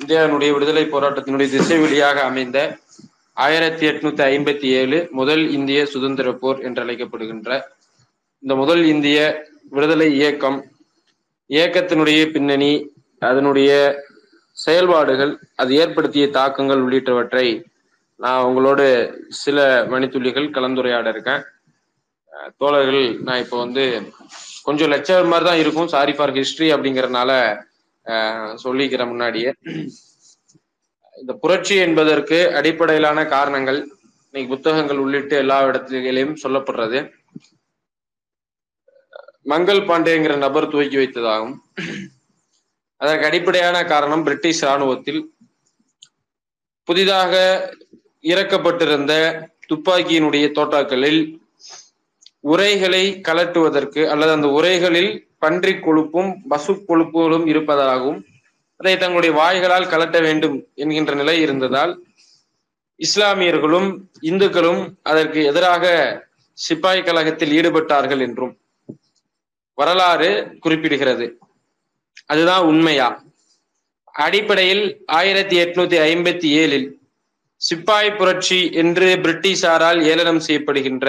இந்தியாவினுடைய விடுதலை போராட்டத்தினுடைய திசை வழியாக அமைந்த ஆயிரத்தி எட்நூத்தி ஐம்பத்தி ஏழு முதல் இந்திய சுதந்திர போர் என்று அழைக்கப்படுகின்ற இந்த முதல் இந்திய விடுதலை இயக்கம் இயக்கத்தினுடைய பின்னணி அதனுடைய செயல்பாடுகள் அது ஏற்படுத்திய தாக்கங்கள் உள்ளிட்டவற்றை நான் உங்களோடு சில மணித்துளிகள் கலந்துரையாட இருக்கேன். தோழர்கள் நான் இப்போ வந்து கொஞ்சம் லெக்சர் மாதிரி தான் இருக்கும். சாரி ஃபார் ஹிஸ்டரி அப்படிங்கறதுனால சொல்லிக்கிற முன்னாடியே. இந்த புரட்சி என்பதற்கு அடிப்படையிலான காரணங்கள் இன்னைக்கு புத்தகங்கள் உள்ளிட்டு எல்லா இடத்துலையும் சொல்லப்படுறது. மங்கள் பாண்டேங்கிற நபர் துவக்கி வைத்ததாகும். அதற்கு அடிப்படையான காரணம் பிரிட்டிஷ் இராணுவத்தில் புதிதாக இறக்கப்பட்டிருந்த துப்பாக்கியினுடைய தோட்டாக்களில் உரைகளை கலட்டுவதற்கு அல்லது அந்த உரைகளில் பன்றி கொழுப்பும் பசு கொழுப்புகளும் இருப்பதாகவும் அதை தங்களுடைய வாய்களால் கலட்ட வேண்டும் என்கின்ற நிலை இருந்ததால் இஸ்லாமியர்களும் இந்துக்களும் அதற்கு எதிராக சிப்பாய் கழகத்தில் ஈடுபட்டார்கள் என்றும் வரலாறு குறிப்பிடுகிறது. அதுதான் உண்மையா? அடிப்படையில் ஆயிரத்தி எட்நூத்தி ஐம்பத்தி ஏழில் சிப்பாய் புரட்சி என்று பிரிட்டிஷாரால் ஏளனம் செய்யப்படுகின்ற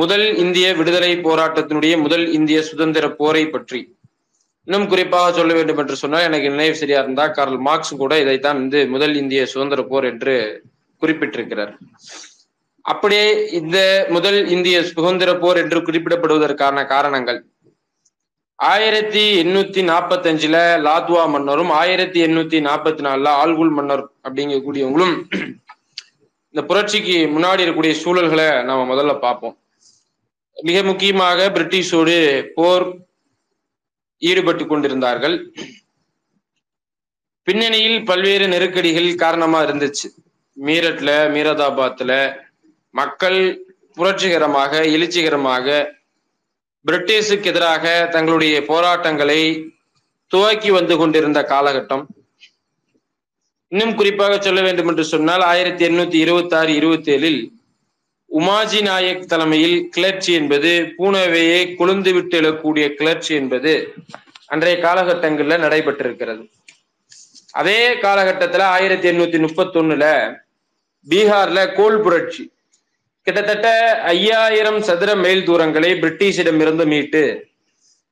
முதல் இந்திய விடுதலை போராட்டத்தினுடைய முதல் இந்திய சுதந்திர போரை பற்றி. இன்னும் குறிப்பாக சொல்ல வேண்டும் என்று சொன்னால் எனக்கு நினைவு சரியா இருந்தா கார்ல் மார்க்ஸ் கூட இதைத்தான் வந்து முதல் இந்திய சுதந்திர போர் என்று குறிப்பிட்டிருக்கிறார். அப்படியே இந்த முதல் இந்திய சுதந்திர போர் என்று குறிப்பிடப்படுவதற்கான காரணங்கள். ஆயிரத்தி எண்ணூத்தி நாற்பத்தி அஞ்சுல லாத்வா மன்னரும் ஆயிரத்தி எண்ணூத்தி நாற்பத்தி நாலுல ஆல்குல் மன்னர் அப்படிங்கக்கூடியவங்களும் இந்த புரட்சிக்கு முன்னாடி இருக்கக்கூடிய சூழல்களை நம்ம முதல்ல பார்ப்போம். மிக முக்கியமாக பிரிட்டிஷோடு போர் ஈடுபட்டு கொண்டிருந்தார்கள். பின்னணியில் பல்வேறு நெருக்கடிகள் காரணமா இருந்துச்சு. மீரட்ல மீரதாபாத்ல மக்கள் புரட்சிகரமாக எழுச்சிகரமாக பிரிட்டிஷுக்கு எதிராக தங்களுடைய போராட்டங்களை துவக்கி வந்து கொண்டிருந்த காலகட்டம். இன்னும் குறிப்பாக சொல்ல வேண்டும் என்று சொன்னால் ஆயிரத்தி எண்ணூத்தி இருபத்தி ஆறு இருபத்தி ஏழில் உமாஜி நாயக் தலைமையில் கிளர்ச்சி என்பது பூனேவையே கொழுந்து விட்டு எழக்கூடிய கிளர்ச்சி என்பது அன்றைய காலகட்டங்களில் நடைபெற்றிருக்கிறது. அதே காலகட்டத்துல ஆயிரத்தி எண்ணூத்தி முப்பத்தி ஒண்ணுல பீகார்ல கோல் புரட்சி. கிட்டத்தட்ட ஐயாயிரம் சதுர மைல் தூரங்களை பிரிட்டிஷிடம் இருந்து மீட்டு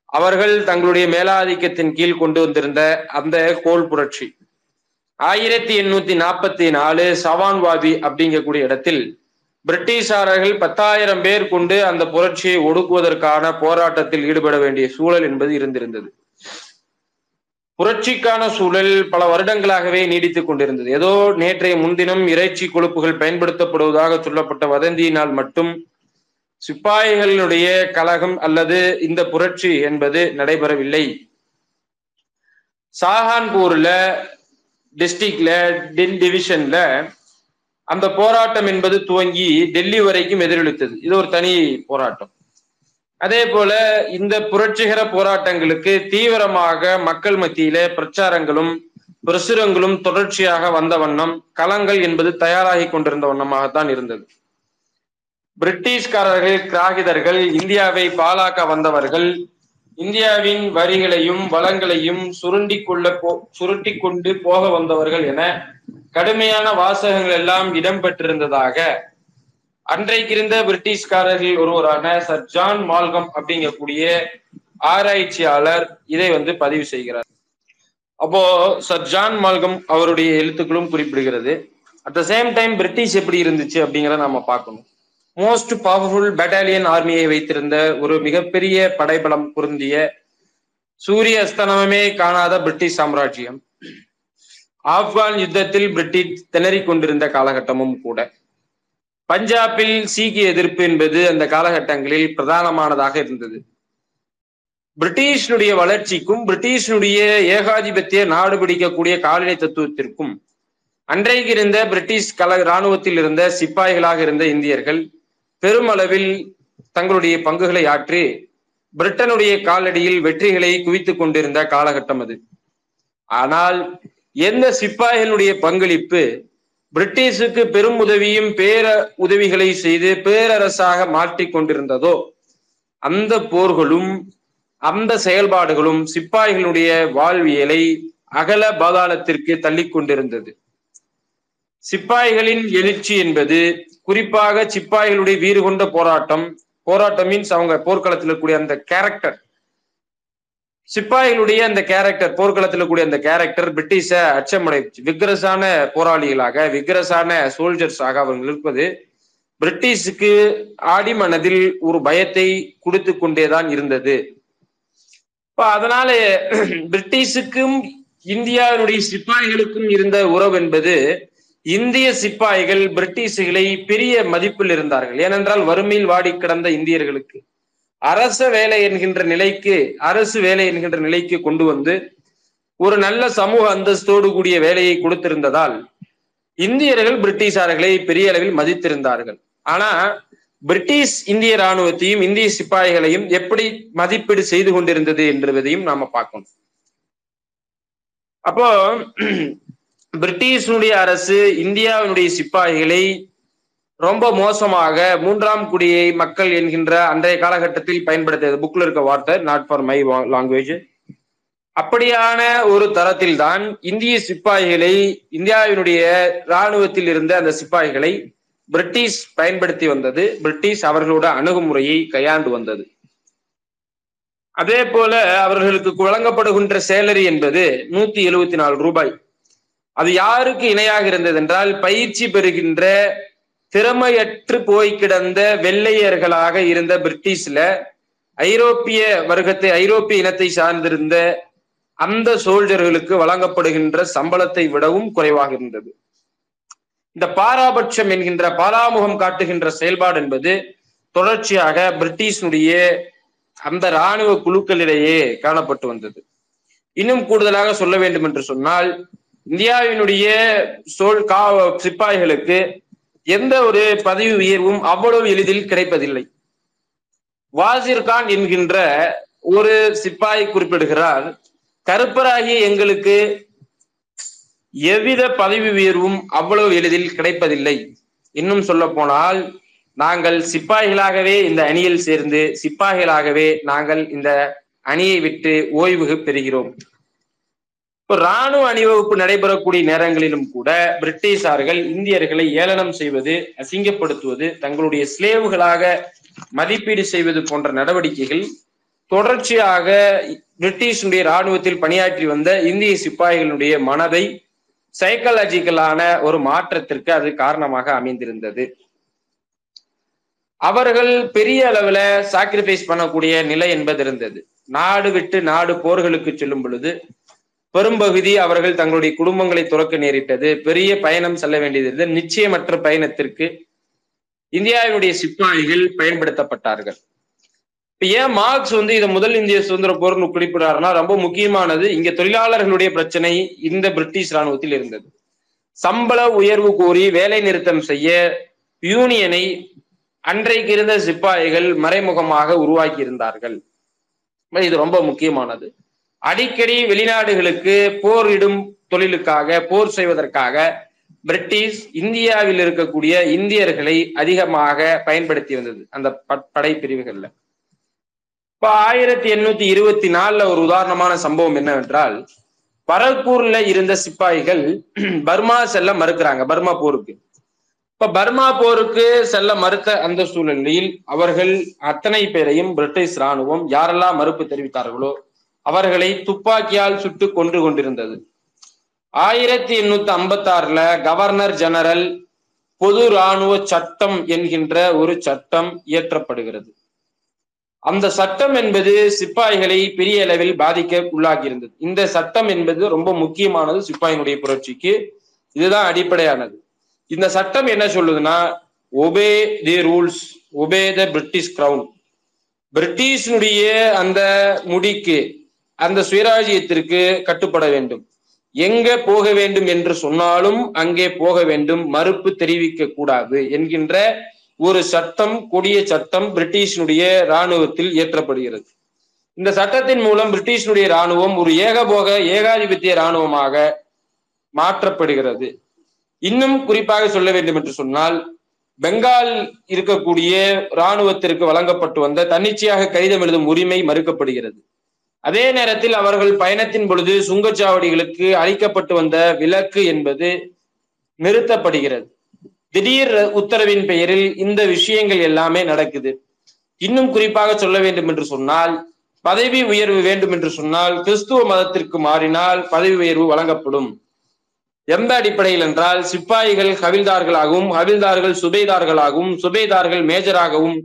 அவர்கள் தங்களுடைய மேலாதிக்கத்தின் கீழ் கொண்டு வந்திருந்த அந்த கோல் புரட்சி. ஆயிரத்தி எண்ணூத்தி நாற்பத்தி நாலு சவான்வாதி அப்படிங்கக்கூடிய இடத்தில் பிரிட்டிஷாரர்கள் பத்தாயிரம் பேர் கொண்டு அந்த புரட்சியை ஒடுக்குவதற்கான போராட்டத்தில் ஈடுபட வேண்டிய சூழல் என்பது இருந்திருந்தது. புரட்சிக்கான சூழல் பல வருடங்களாகவே நீடித்துக் கொண்டிருந்தது. ஏதோ நேற்றைய முன்தினம் இறைச்சி கொழுப்புகள் பயன்படுத்தப்படுவதாக சொல்லப்பட்ட வதந்தியினால் மட்டும் சிப்பாய்களுடைய கழகம் அல்லது இந்த புரட்சி என்பது நடைபெறவில்லை. சாஹான்பூர்ல டிஸ்ட்ரிக்ட்ல டின் டிவிஷன்ல அந்த போராட்டம் என்பது துவங்கி டெல்லி வரைக்கும் எதிரொலித்தது. இது ஒரு தனி போராட்டம். அதே போல இந்த புரட்சிகர போராட்டங்களுக்கு தீவிரமாக மக்கள் மத்தியில பிரச்சாரங்களும் பிரசுரங்களும் தொடர்ச்சியாக வந்த வண்ணம் களங்கள் என்பது தயாராகி கொண்டிருந்த வண்ணமாகத்தான் இருந்தது. பிரிட்டிஷ்காரர்கள் கிராகிதர்கள் இந்தியாவை பாலாக்க வந்தவர்கள் இந்தியாவின் வரிகளையும் வளங்களையும் சுருண்டி கொள்ள போ சுருட்டி கொண்டு போக வந்தவர்கள் என கடுமையான வாசகங்கள் எல்லாம் இடம்பெற்றிருந்ததாக அன்றைக்கு இருந்த பிரிட்டிஷ்காரர்கள் ஒருவரான சர் ஜான் மால்கம் அப்படிங்கக்கூடிய ஆராய்ச்சியாளர் இதை வந்து பதிவு செய்கிறார். அப்போ சர் ஜான் மால்கம் அவருடைய எழுத்துக்களும் குறிப்பிடுகிறது. At the same time British எப்படி இருந்துச்சு அப்படிங்கிறத நாம பார்க்கணும். மோஸ்ட் பவர்ஃபுல் பெட்டாலியன் ஆர்மியை வைத்திருந்த ஒரு மிகப்பெரிய படைபலம் பொருந்திய சூரிய அஸ்தனமே காணாத பிரிட்டிஷ் சாம்ராஜ்யம். ஆப்கான் யுத்தத்தில் பிரிட்டிஷ் திணறிக் கொண்டிருந்த காலகட்டமும் கூட. பஞ்சாபில் சீக்கிய எதிர்ப்பு என்பது அந்த காலகட்டங்களில் பிரதானமானதாக இருந்தது. பிரிட்டிஷனுடைய வளர்ச்சிக்கும் பிரிட்டிஷனுடைய ஏகாதிபத்திய நாடு பிடிக்கக்கூடிய காலனி தத்துவத்திற்கும் அன்றைக்கு இருந்த பிரிட்டிஷ் கல இராணுவத்தில் இருந்த சிப்பாய்களாக இருந்த இந்தியர்கள் பெருமளவில் தங்களுடைய பங்குகளை ஆற்றி பிரிட்டனுடைய காலடியில் வெற்றிகளை குவித்துக் கொண்டிருந்த காலகட்டம் அது. ஆனால் எந்த சிப்பாய்களுடைய பங்களிப்பு பிரிட்டிஷுக்கு பெரும் உதவியும் பேர உதவிகளை செய்து பேரரசாக மாற்றிக் கொண்டிருந்ததோ அந்த போர்களும் அந்த செயல்பாடுகளும் சிப்பாய்களுடைய வாழ்வியலை அகல பாதாளத்திற்கு தள்ளி கொண்டிருந்தது. சிப்பாய்களின் எழுச்சி என்பது குறிப்பாக சிப்பாய்களுடைய வீறு கொண்ட போராட்டம் போராட்டம் மீன்ஸ் அவங்க போர்க்களத்தில் இருக்கக்கூடிய அந்த கேரக்டர் சிப்பாய்களுடைய அந்த கேரக்டர் போர்க்களத்தில் கூடிய அந்த கேரக்டர் பிரிட்டிஷ அச்சமடை விக்ரஸான போராளிகளாக விக்ரஸான சோல்ஜர்ஸாக அவர்கள் இருப்பது பிரிட்டிஷுக்கு ஆடி மனதில் ஒரு பயத்தை கொடுத்து கொண்டேதான் இருந்தது. இப்போ அதனால பிரிட்டிஷுக்கும் இந்தியாவினுடைய சிப்பாய்களுக்கும் இருந்த உறவு என்பது இந்திய சிப்பாய்கள் பிரிட்டிஷுகளை பெரிய மதிப்பில் இருந்தார்கள். ஏனென்றால் வறுமையில் வாடி கிடந்த இந்தியர்களுக்கு. அரச வேலை என்கின்ற நிலைக்கு அரசு வேலை என்கின்ற நிலைக்கு கொண்டு வந்து ஒரு நல்ல சமூக அந்தஸ்தோடு கூடிய வேலையை கொடுத்திருந்ததால் இந்தியர்கள் பிரிட்டிஷார்களை பெரிய அளவில் மதித்திருந்தார்கள். ஆனா பிரிட்டிஷ் இந்திய ராணுவத்தையும் இந்திய சிப்பாய்களையும் எப்படி மதிப்பீடு செய்து கொண்டிருந்தது என்பதையும் நாம பார்க்கணும். அப்போ பிரிட்டிஷனுடைய அரசு இந்தியாவினுடைய சிப்பாய்களை ரொம்ப மோசமாக மூன்றாம் குடியை மக்கள் என்கின்ற அன்றைய காலகட்டத்தில் பயன்படுத்தியது. புக்ல இருக்க வார்த்தை நாட் ஃபார் மை லாங்குவேஜ் அப்படியான ஒரு தரத்தில் தான் இந்திய சிப்பாய்களை இந்தியாவினுடைய இராணுவத்தில் இருந்த அந்த சிப்பாய்களை பிரிட்டிஷ் பயன்படுத்தி வந்தது. பிரிட்டிஷ் அவர்களோட அணுகுமுறையை கையாண்டு வந்தது. அதே போல அவர்களுக்கு வழங்கப்படுகின்ற சேலரி என்பது நூத்தி எழுபத்தி நாலு ரூபாய். அது யாருக்கு இணையாக இருந்தது என்றால் பயிற்சி பெறுகின்ற திறமையற்று போய் கிடந்த வெள்ளையர்களாக இருந்த பிரிட்டிஷ்ல ஐரோப்பிய வர்க்கத்தை ஐரோப்பிய இனத்தை சார்ந்திருந்த அந்த சோல்ஜர்களுக்கு வழங்கப்படுகின்ற சம்பளத்தை விடவும் குறைவாக இருந்தது. இந்த பாராபட்சம் என்கின்ற பாராமுகம் காட்டுகின்ற செயல்பாடு என்பது தொடர்ச்சியாக பிரிட்டிஷனுடைய அந்த இராணுவ குழுக்களிடையே காணப்பட்டு வந்தது. இன்னும் கூடுதலாக சொல்ல வேண்டும் என்று சொன்னால் இந்தியாவினுடைய சோல் கா சிப்பாய்களுக்கு எந்த ஒரு பதவி உயர்வும் அவ்வளவு எளிதில் கிடைப்பதில்லை. வாசிர் கான் என்கின்ற ஒரு சிப்பாய் குறிப்பிடுகிறார் கருப்பராகிய எங்களுக்கு எவ்வித பதவி உயர்வும் அவ்வளவு எளிதில் கிடைப்பதில்லை. இன்னும் சொல்ல போனால் நாங்கள் சிப்பாய்களாகவே இந்த அணியில் சேர்ந்து சிப்பாய்களாகவே நாங்கள் இந்த அணியை விட்டு ஓய்வு பெறுகிறோம். இப்போ ராணுவ அணிவகுப்பு நடைபெறக்கூடிய நேரங்களிலும் கூட பிரிட்டிஷார்கள் இந்தியர்களை ஏளனம் செய்வது அசிங்கப்படுத்துவது தங்களுடைய ஸ்லேவுகளாக மதிப்பீடு செய்வது போன்ற நடவடிக்கைகள் தொடர்ச்சியாக பிரிட்டிஷனுடைய ராணுவத்தில் பணியாற்றி வந்த இந்திய சிப்பாய்களுடைய மனதை சைக்கலாஜிக்கலான ஒரு மாற்றத்திற்கு அது காரணமாக அமைந்திருந்தது. அவர்கள் பெரிய அளவுல சாக்ரிஃபைஸ் பண்ணக்கூடிய நிலை என்பது இருந்தது நாடு விட்டு நாடு போர்களுக்கு செல்லும் பொழுது பெரும்பகுதி அவர்கள் தங்களுடைய குடும்பங்களை துறக்க நேரிட்டது. பெரிய பயணம் செல்ல வேண்டியது நிச்சயமற்ற பயணத்திற்கு இந்தியாவினுடைய சிப்பாய்கள் பயன்படுத்தப்பட்டார்கள். இப்ப ஏன் மார்க்ஸ் வந்து இதை முதல் இந்திய சுதந்திர போர்னு குறிப்பிடுறாருன்னா ரொம்ப முக்கியமானது இங்க தொழிலாளர்களுடைய பிரச்சனை இந்த பிரிட்டிஷ் ராணுவத்தில் இருந்தது. சம்பள உயர்வு கோரி வேலை நிறுத்தம் செய்ய யூனியனை அன்றைக்கு இருந்த சிப்பாய்கள் மறைமுகமாக உருவாக்கி இருந்தார்கள் இது ரொம்ப முக்கியமானது. அடிக்கடி வெளிநாடுகளுக்கு போரிடும் தொழிலுக்காக போர் செய்வதற்காக பிரிட்டிஷ் இந்தியாவில் இருக்கக்கூடிய இந்தியர்களை அதிகமாக பயன்படுத்தி வந்தது அந்த படை பிரிவுகள்ல இப்ப ஆயிரத்தி எண்ணூத்தி இருபத்தி நாலுல ஒரு உதாரணமான சம்பவம் என்னவென்றால் பரல்பூர்ல இருந்த சிப்பாய்கள் பர்மா செல்ல மறுக்கிறாங்க பர்மா போருக்கு. இப்ப பர்மா போருக்கு செல்ல மறுத்த அந்த சூழ்நிலையில் அவர்கள் அத்தனை பேரையும் பிரிட்டிஷ் ராணுவம் யாரெல்லாம் மறுப்பு தெரிவித்தார்களோ அவர்களை துப்பாக்கியால் சுட்டு கொன்று கொண்டிருந்தது. ஆயிரத்தி எண்ணூத்தி ஐம்பத்தி ஆறுல கவர்னர் ஜெனரல் பொது இராணுவ சட்டம் என்கின்ற ஒரு சட்டம் இயற்றப்படுகிறது. அந்த சட்டம் என்பது சிப்பாய்களை பெரிய அளவில் பாதிக்க உள்ளாகி இருந்தது இந்த சட்டம் என்பது ரொம்ப முக்கியமானது சிப்பாயினுடைய புரட்சிக்கு. இதுதான் அடிப்படையானது. இந்த சட்டம் என்ன சொல்லுதுன்னா obey the rules obey the British crown பிரிட்டிஷனுடைய அந்த முடிக்கு அந்த சுயராஜ்யத்திற்கு கட்டுப்பட வேண்டும். எங்க போக வேண்டும் என்று சொன்னாலும் அங்கே போக வேண்டும் மறுப்பு தெரிவிக்க கூடாது என்கின்ற ஒரு சட்டம் கொடிய சட்டம் பிரிட்டிஷினுடைய இராணுவத்தில் இயற்றப்படுகிறது. இந்த சட்டத்தின் மூலம் பிரிட்டிஷினுடைய இராணுவம் ஒரு ஏகபோக ஏகாதிபத்திய இராணுவமாக மாற்றப்படுகிறது. இன்னும் குறிப்பாக சொல்ல வேண்டும் என்று சொன்னால் பெங்கால் இருக்கக்கூடிய இராணுவத்திற்கு வழங்கப்பட்டு வந்த தன்னிச்சையாக கடிதம் எழுதும் உரிமை மறுக்கப்படுகிறது. அதே நேரத்தில் அவர்கள் பயணத்தின் பொழுது சுங்கச்சாவடிகளுக்கு அளிக்கப்பட்டு வந்த விலக்கு என்பது நிறுத்தப்படுகிறது. திடீர் உத்தரவின் பெயரில் இந்த விஷயங்கள் எல்லாமே நடக்குது. இன்னும் குறிப்பாக சொல்ல வேண்டும் என்று சொன்னால் பதவி உயர்வு வேண்டும் என்று சொன்னால் கிறிஸ்துவ மதத்திற்கு மாறினால் பதவி உயர்வு வழங்கப்படும். எந்த அடிப்படையில் என்றால் சிப்பாய்கள் ஹவில்தார்களாகவும் ஹவில்தார்கள் சுபேதார்களாகவும் சுபேதார்கள் மேஜராகவும்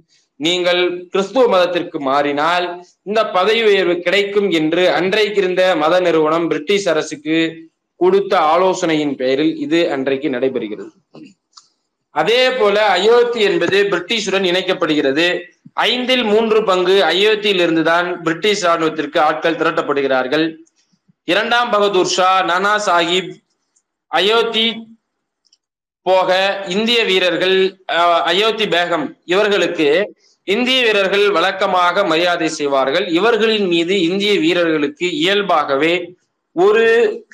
நீங்கள் கிறிஸ்துவ மதத்திற்கு மாறினால் இந்த பதவி உயர்வு கிடைக்கும் என்று அன்றைக்கு இருந்த மத நிறுவனம் பிரிட்டிஷ் அரசுக்கு கொடுத்த ஆலோசனையின் பெயரில் இது அன்றைக்கு நடைபெறுகிறது. அதே போல அயோத்தி என்பது பிரிட்டிஷுடன் இணைக்கப்படுகிறது. ஐந்தில் மூன்று பங்கு அயோத்தியில் இருந்துதான் பிரிட்டிஷ் ராணுவத்திற்கு ஆட்கள் திரட்டப்படுகிறார்கள். இரண்டாம் பகதூர் ஷா நானா சாஹிப் அயோத்தி போக இந்திய வீரர்கள் அயோத்தி பேகம் இவர்களுக்கு இந்திய வீரர்கள் வழக்கமாக மரியாதை செய்வார்கள். இவர்களின் மீது இந்திய வீரர்களுக்கு இயல்பாகவே ஒரு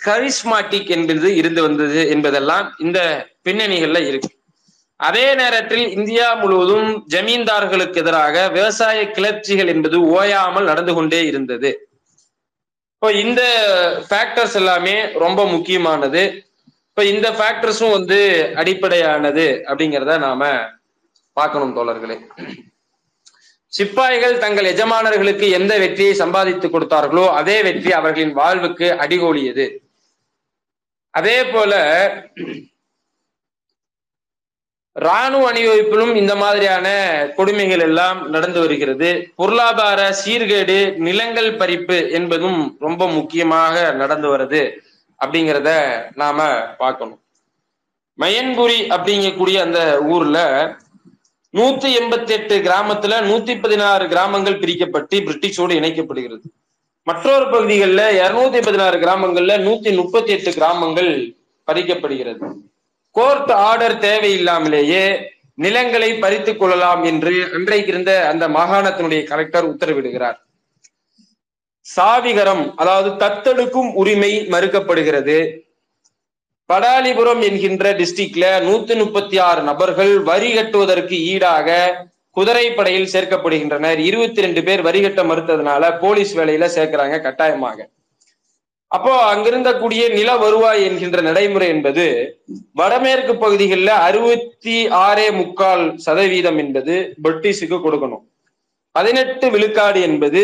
கரிஸ்மாட்டிக் என்பது இருந்து வந்தது என்பதெல்லாம் இந்த பின்னணிகள்ல இருக்கு. அதே நேரத்தில் இந்தியா முழுவதும் ஜமீன்தார்களுக்கு எதிராக விவசாய கிளர்ச்சிகள் என்பது ஓயாமல் நடந்து கொண்டே இருந்தது. இப்போ இந்த ஃபேக்டர்ஸ் எல்லாமே ரொம்ப முக்கியமானது. இப்ப இந்த ஃபேக்டர்ஸும் வந்து அடிப்படையானது அப்படிங்கிறத நாம பார்க்கணும் தோழர்களே. சிப்பாய்கள் தங்கள் எஜமானர்களுக்கு எந்த வெற்றியை சம்பாதித்து கொடுத்தார்களோ அதே வெற்றி அவர்களின் வாழ்வுக்கு அடிகோலியது. அதே போல இராணுவ அணிவகுப்பிலும் இந்த மாதிரியான கொடுமைகள் எல்லாம் நடந்து வருகிறது. பொருளாதார சீர்கேடு நிலங்கள் பறிப்பு என்பதும் ரொம்ப முக்கியமாக நடந்து வருது அப்படிங்கிறத நாம பார்க்கணும். மயன்புரி அப்படிங்கக்கூடிய அந்த ஊர்ல நூத்தி எண்பத்தி எட்டு கிராமத்துல நூத்தி பதினாறு கிராமங்கள் பிரிக்கப்பட்டு பிரிட்டிஷோடு இணைக்கப்படுகிறது. மற்றொரு பகுதிகளில் இருநூத்தி பதினாறு கிராமங்கள்ல நூத்தி முப்பத்தி எட்டு கிராமங்கள் பறிக்கப்படுகிறது. கோர்ட் ஆர்டர் தேவையில்லாமலேயே நிலங்களை பறித்துக் கொள்ளலாம் என்று அன்றைக்கு இருந்த அந்த மாகாணத்தினுடைய கலெக்டர் உத்தரவிடுகிறார். சாவிகரம் அதாவது தத்தெடுக்கும் உரிமை மறுக்கப்படுகிறது. படாலிபுரம் என்கின்ற டிஸ்ட்ரிக்ட்ல நூத்தி முப்பத்தி ஆறு நபர்கள் வரி கட்டுவதற்கு ஈடாக குதிரைப்படையில் சேர்க்கப்படுகின்றனர். இருபத்தி ரெண்டு பேர் வரி கட்ட மறுத்ததுனால போலீஸ் வேலையில சேர்க்கிறாங்க கட்டாயமாக. அப்போ அங்கிருந்த கூடிய நில வருவாய் என்கின்ற நடைமுறை என்பது வடமேற்கு பகுதிகளில் அறுபத்தி ஆறே முக்கால் சதவீதம் என்பது பிரிட்டிஷுக்கு கொடுக்கணும். பதினெட்டு விழுக்காடு என்பது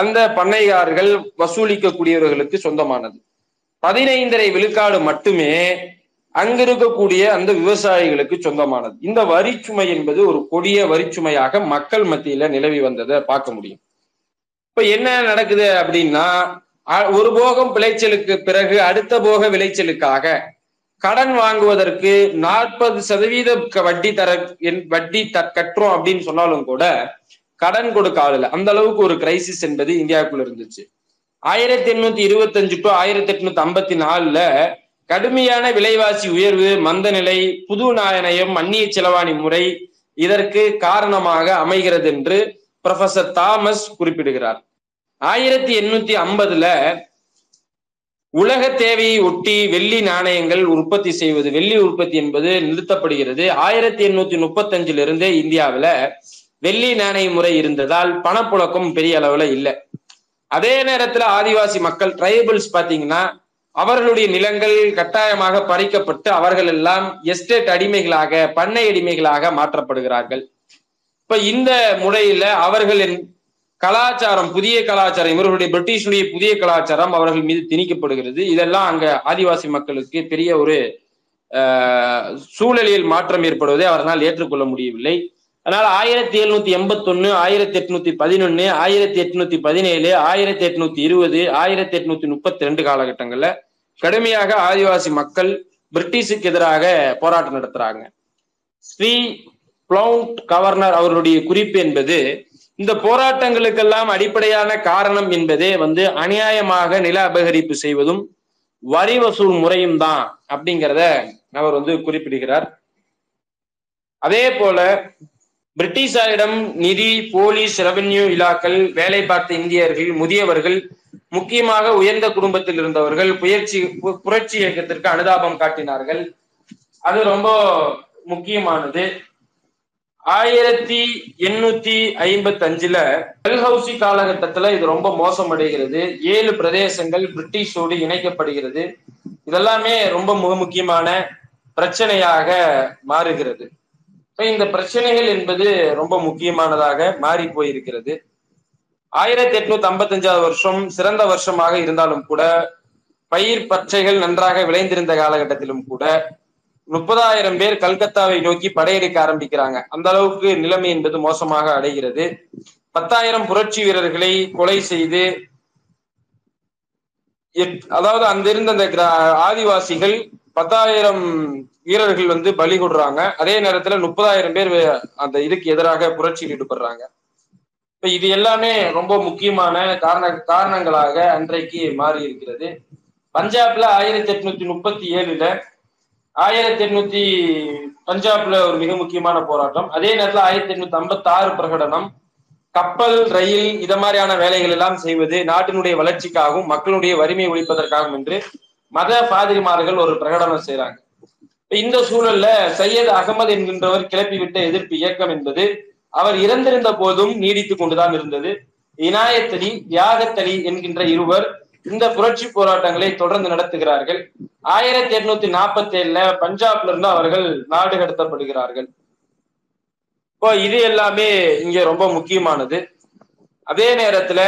அந்த பண்ணையார்கள் வசூலிக்கக்கூடியவர்களுக்கு சொந்தமானது. பதினைந்தரை விழுக்காடு மட்டுமே அங்கிருக்கக்கூடிய அந்த விவசாயிகளுக்கு சொந்தமானது. இந்த வரிச்சுமை என்பது ஒரு கொடிய வரிச்சுமையாக மக்கள் மத்தியில நிலவி வந்ததை பார்க்க முடியும். இப்ப என்ன நடக்குது அப்படின்னா ஒரு போகம் விளைச்சலுக்கு பிறகு அடுத்த போக விளைச்சலுக்காக கடன் வாங்குவதற்கு நாற்பது சதவீத வட்டி தர வட்டி த கட்டுறோம் அப்படின்னு சொன்னாலும் கூட கடன் கொடுக்க ஆளுல அந்த அளவுக்கு ஒரு கிரைசிஸ் என்பது இந்தியாவுக்குள்ள இருந்துச்சு. ஆயிரத்தி எண்ணூத்தி இருபத்தி அஞ்சு டு ஆயிரத்தி எட்நூத்தி ஐம்பத்தி நாலுல கடுமையான விலைவாசி உயர்வு மந்தநிலை புது நாணயம் அந்நிய செலவாணி முறை இதற்கு காரணமாக அமைகிறது என்று ப்ரொஃபசர் தாமஸ் குறிப்பிடுகிறார். ஆயிரத்தி எண்ணூத்தி ஐம்பதுல உலக தேவையை ஒட்டி வெள்ளி நாணயங்கள் உற்பத்தி செய்வது வெள்ளி உற்பத்தி என்பது நிறுத்தப்படுகிறது. ஆயிரத்தி எண்ணூத்தி முப்பத்தி அஞ்சுல இருந்தே இந்தியாவில வெள்ளி நாணய முறை இருந்ததால் பணப்புழக்கம் பெரிய அளவுல இல்லை. அதே நேரத்துல ஆதிவாசி மக்கள் ட்ரைபல்ஸ் பாத்தீங்கன்னா அவர்களுடைய நிலங்கள் கட்டாயமாக பறிக்கப்பட்டு அவர்கள் எல்லாம் எஸ்டேட் அடிமைகளாக பண்ணை அடிமைகளாக மாற்றப்படுகிறார்கள். இப்ப இந்த முறையில அவர்களின் கலாச்சாரம் புதிய கலாச்சாரம் இவர்களுடைய பிரிட்டிஷுடைய புதிய கலாச்சாரம் அவர்கள் மீது திணிக்கப்படுகிறது. இதெல்லாம் அங்க ஆதிவாசி மக்களுக்கு பெரிய ஒரு சூழலியல் மாற்றம் ஏற்படுவதை அவர்களால் ஏற்றுக்கொள்ள முடியவில்லை. அதனால ஆயிரத்தி எழுநூத்தி எண்பத்தி ஒன்னு ஆயிரத்தி எட்நூத்தி பதினொன்னு ஆயிரத்தி எட்நூத்தி பதினேழு ஆயிரத்தி எட்நூத்தி இருபது ஆயிரத்தி எட்நூத்தி முப்பத்தி ரெண்டு காலகட்டங்கள்ல கடுமையாக ஆதிவாசி மக்கள் பிரிட்டிஷுக்கு எதிராக போராட்டம் நடத்துறாங்க. ஸ்ரீ பிளவுண்ட் கவர்னர் அவருடைய குறிப்பு என்பது இந்த போராட்டங்களுக்கெல்லாம் அடிப்படையான காரணம் என்பதே வந்து அநியாயமாக நில அபகரிப்பு செய்வதும் வரி வசூல் முறையும் தான் அப்படிங்கிறத அவர் வந்து குறிப்பிடுகிறார். அதே போல பிரிட்டிஷாரிடம் நிதி போலீஸ் ரெவென்யூ இலாக்கள் வேலை பார்த்த இந்தியர்கள் முதியவர்கள் முக்கியமாக உயர்ந்த குடும்பத்தில் இருந்தவர்கள் புயற்சி புரட்சி இயக்கத்திற்கு அனுதாபம் காட்டினார்கள். அது ரொம்ப முக்கியமானது. ஆயிரத்தி எண்ணூத்தி ஐம்பத்தி அஞ்சுல டெல்ஹவுசி காலகட்டத்துல இது ரொம்ப மோசமடைகிறது. ஏழு பிரதேசங்கள் பிரிட்டிஷோடு இணைக்கப்படுகிறது. இதெல்லாமே ரொம்ப மிக முக்கியமான பிரச்சனையாக மாறுகிறது. இந்த பிரச்சனைகள் என்பது ரொம்ப முக்கியமானதாக மாறி போயிருக்கிறது. ஆயிரத்தி எட்நூத்தி ஐம்பத்தி அஞ்சாவது வருஷம் சிறந்த வருஷமாக இருந்தாலும் கூட பயிர் பச்சைகள் நன்றாக விளைந்திருந்த காலகட்டத்திலும் கூட முப்பதாயிரம் பேர் கல்கத்தாவை நோக்கி படையெடுக்க ஆரம்பிக்கிறாங்க. அந்த அளவுக்கு நிலைமை என்பது மோசமாக அடைகிறது. பத்தாயிரம் புரட்சி வீரர்களை கொலை செய்து அதாவது அந்த இருந்த அந்த ஆதிவாசிகள் பத்தாயிரம் வீரர்கள் வந்து பலி கொடுறாங்க. அதே நேரத்துல முப்பதாயிரம் பேர் அந்த இதுக்கு எதிராக புரட்சியில் ஈடுபடுறாங்க. இப்ப இது எல்லாமே ரொம்ப முக்கியமான காரண காரணங்களாக அன்றைக்கு மாறி இருக்கிறது. பஞ்சாப்ல ஆயிரத்தி எட்நூத்தி முப்பத்தி ஏழுல ஆயிரத்தி எட்நூத்தி பஞ்சாப்ல ஒரு மிக முக்கியமான போராட்டம். அதே நேரத்துல ஆயிரத்தி எட்நூத்தி ஐம்பத்தி ஆறு பிரகடனம். கப்பல் ரயில் இத மாதிரியான வேலைகள் எல்லாம் செய்வது நாட்டினுடைய வளர்ச்சிக்காகவும் மக்களுடைய வறுமையை ஒழிப்பதற்காகவும் என்று மத பாதிரிமார்கள் ஒரு பிரகடனம் செய்யறாங்க இந்த சூழல்ல சையத் அகமது என்கின்றவர் கிளப்பிவிட்ட எதிர்ப்பு இயக்கம் என்பது அவர் இறந்திருந்த போதும் நீடித்துக் கொண்டுதான் இருந்தது. இனாயத்தலி தியாகத்தலி என்கின்ற இருவர் இந்த புரட்சி போராட்டங்களை தொடர்ந்து நடத்துகிறார்கள். ஆயிரத்தி எட்நூத்தி நாற்பத்தி ஏழுல பஞ்சாப்ல இருந்து அவர்கள் நாடு கடத்தப்படுகிறார்கள். இப்போ இது எல்லாமே இங்க ரொம்ப முக்கியமானது. அதே நேரத்துல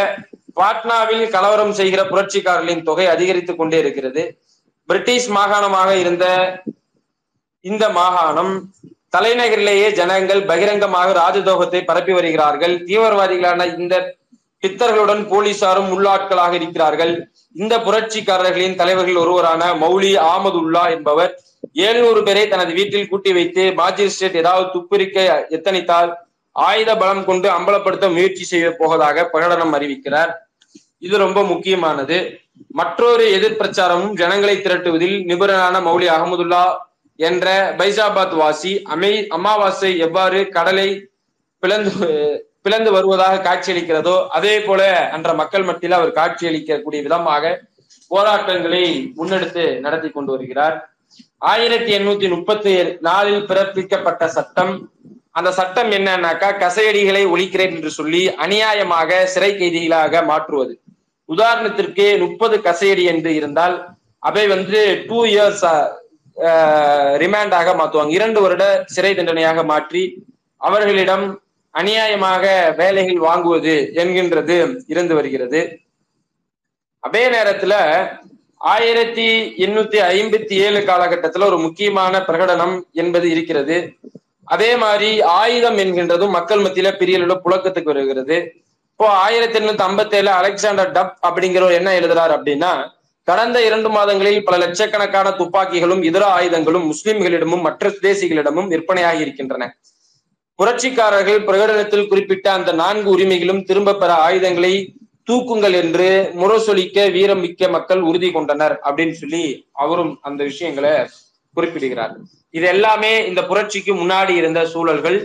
பாட்னாவில் கலவரம் செய்கிற புரட்சிக்காரர்களின் தொகை அதிகரித்துக் கொண்டே இருக்கிறது. பிரிட்டிஷ் மாகாணமாக இருந்த இந்த மாகாணம் தலைநகரிலேயே ஜனங்கள் பகிரங்கமாக ராஜதோகத்தை பரப்பி வருகிறார்கள். தீவிரவாதிகளான இந்த பித்தர்களுடன் போலீசாரும் உள்ளாட்களாக இருக்கிறார்கள். இந்த புரட்சிக்காரர்களின் தலைவர்கள் ஒருவரான மௌலி ஆமதுல்லா என்பவர் எழுநூறு பேரை தனது வீட்டில் கூட்டி வைத்து மாஜிஸ்ட்ரேட் ஏதாவது துப்புரிக்க எத்தனித்தால் ஆயுத பலம் கொண்டு அம்பலப்படுத்த முயற்சி செய்ய போவதாக பிரகடனம் அறிவிக்கிறார். இது ரொம்ப முக்கியமானது. மற்றொரு எதிர் பிரச்சாரமும் ஜனங்களை திரட்டுவதில் நிபுணரான மௌலி அகமதுல்லா என்ற பைசாபாத் வாசி அமை அமாவாசை எவ்வாறு கடலை பிளந்து பிளந்து வருவதாக காட்சியளிக்கிறதோ அதே போல அன்ற மக்கள் மத்தியில் அவர் காட்சியளிக்கக்கூடிய விதமாக போராட்டங்களை முன்னெடுத்து நடத்தி கொண்டு வருகிறார். ஆயிரத்தி எண்ணூத்தி முப்பத்தி நாலில் பிறப்பிக்கப்பட்ட சட்டம். அந்த சட்டம் என்னன்னாக்கா கசையடிகளை ஒழிக்கிறேன் என்று சொல்லி அநியாயமாக சிறை கைதிகளாக மாற்றுவது. உதாரணத்திற்கு முப்பது கசையடி என்று இருந்தால் அவை வந்து டூ இயர்ஸ் ரிமாண்டாக மாற்றுவாங்க இரண்டு வருட சிறை தண்டனையாக மாற்றி அவர்களிடம் அநியாயமாக வேலைகள் வாங்குவது என்கின்றது இருந்து வருகிறது. அதே நேரத்துல ஆயிரத்தி எண்ணூத்தி ஐம்பத்தி ஏழு காலகட்டத்துல ஒரு முக்கியமான பிரகடனம் என்பது இருக்கிறது. அதே மாதிரி ஆயுதம் என்கின்றதும் மக்கள் மத்தியில பெரிய புழக்கத்துக்கு வருகிறது. இப்போ ஆயிரத்தி எண்ணூத்தி ஐம்பத்தி ஏழு அலெக்சாண்டர் டப் அப்படிங்கிறவர் என்ன எழுதுறாரு அப்படின்னா கடந்த இரண்டு மாதங்களில் பல லட்சக்கணக்கான துப்பாக்கிகளும் இதர ஆயுதங்களும் முஸ்லிம்களிடமும் மற்ற சுதேசிகளிடமும் விற்பனையாகி இருக்கின்றன புரட்சிக்காரர்கள் பிரகடனத்தில் குறிப்பிட்ட அந்த நான்கு உரிமைகளும் திரும்ப பெற ஆயுதங்களை தூக்குங்கள் என்று முரசொலிக்க வீரமிக்க மக்கள் உறுதி கொண்டனர் அப்படின்னு சொல்லி அவரும் அந்த விஷயங்களை குறிப்பிடுகிறார். இது எல்லாமே இந்த புரட்சிக்கு முன்னாடி இருந்த சூழல்கள்.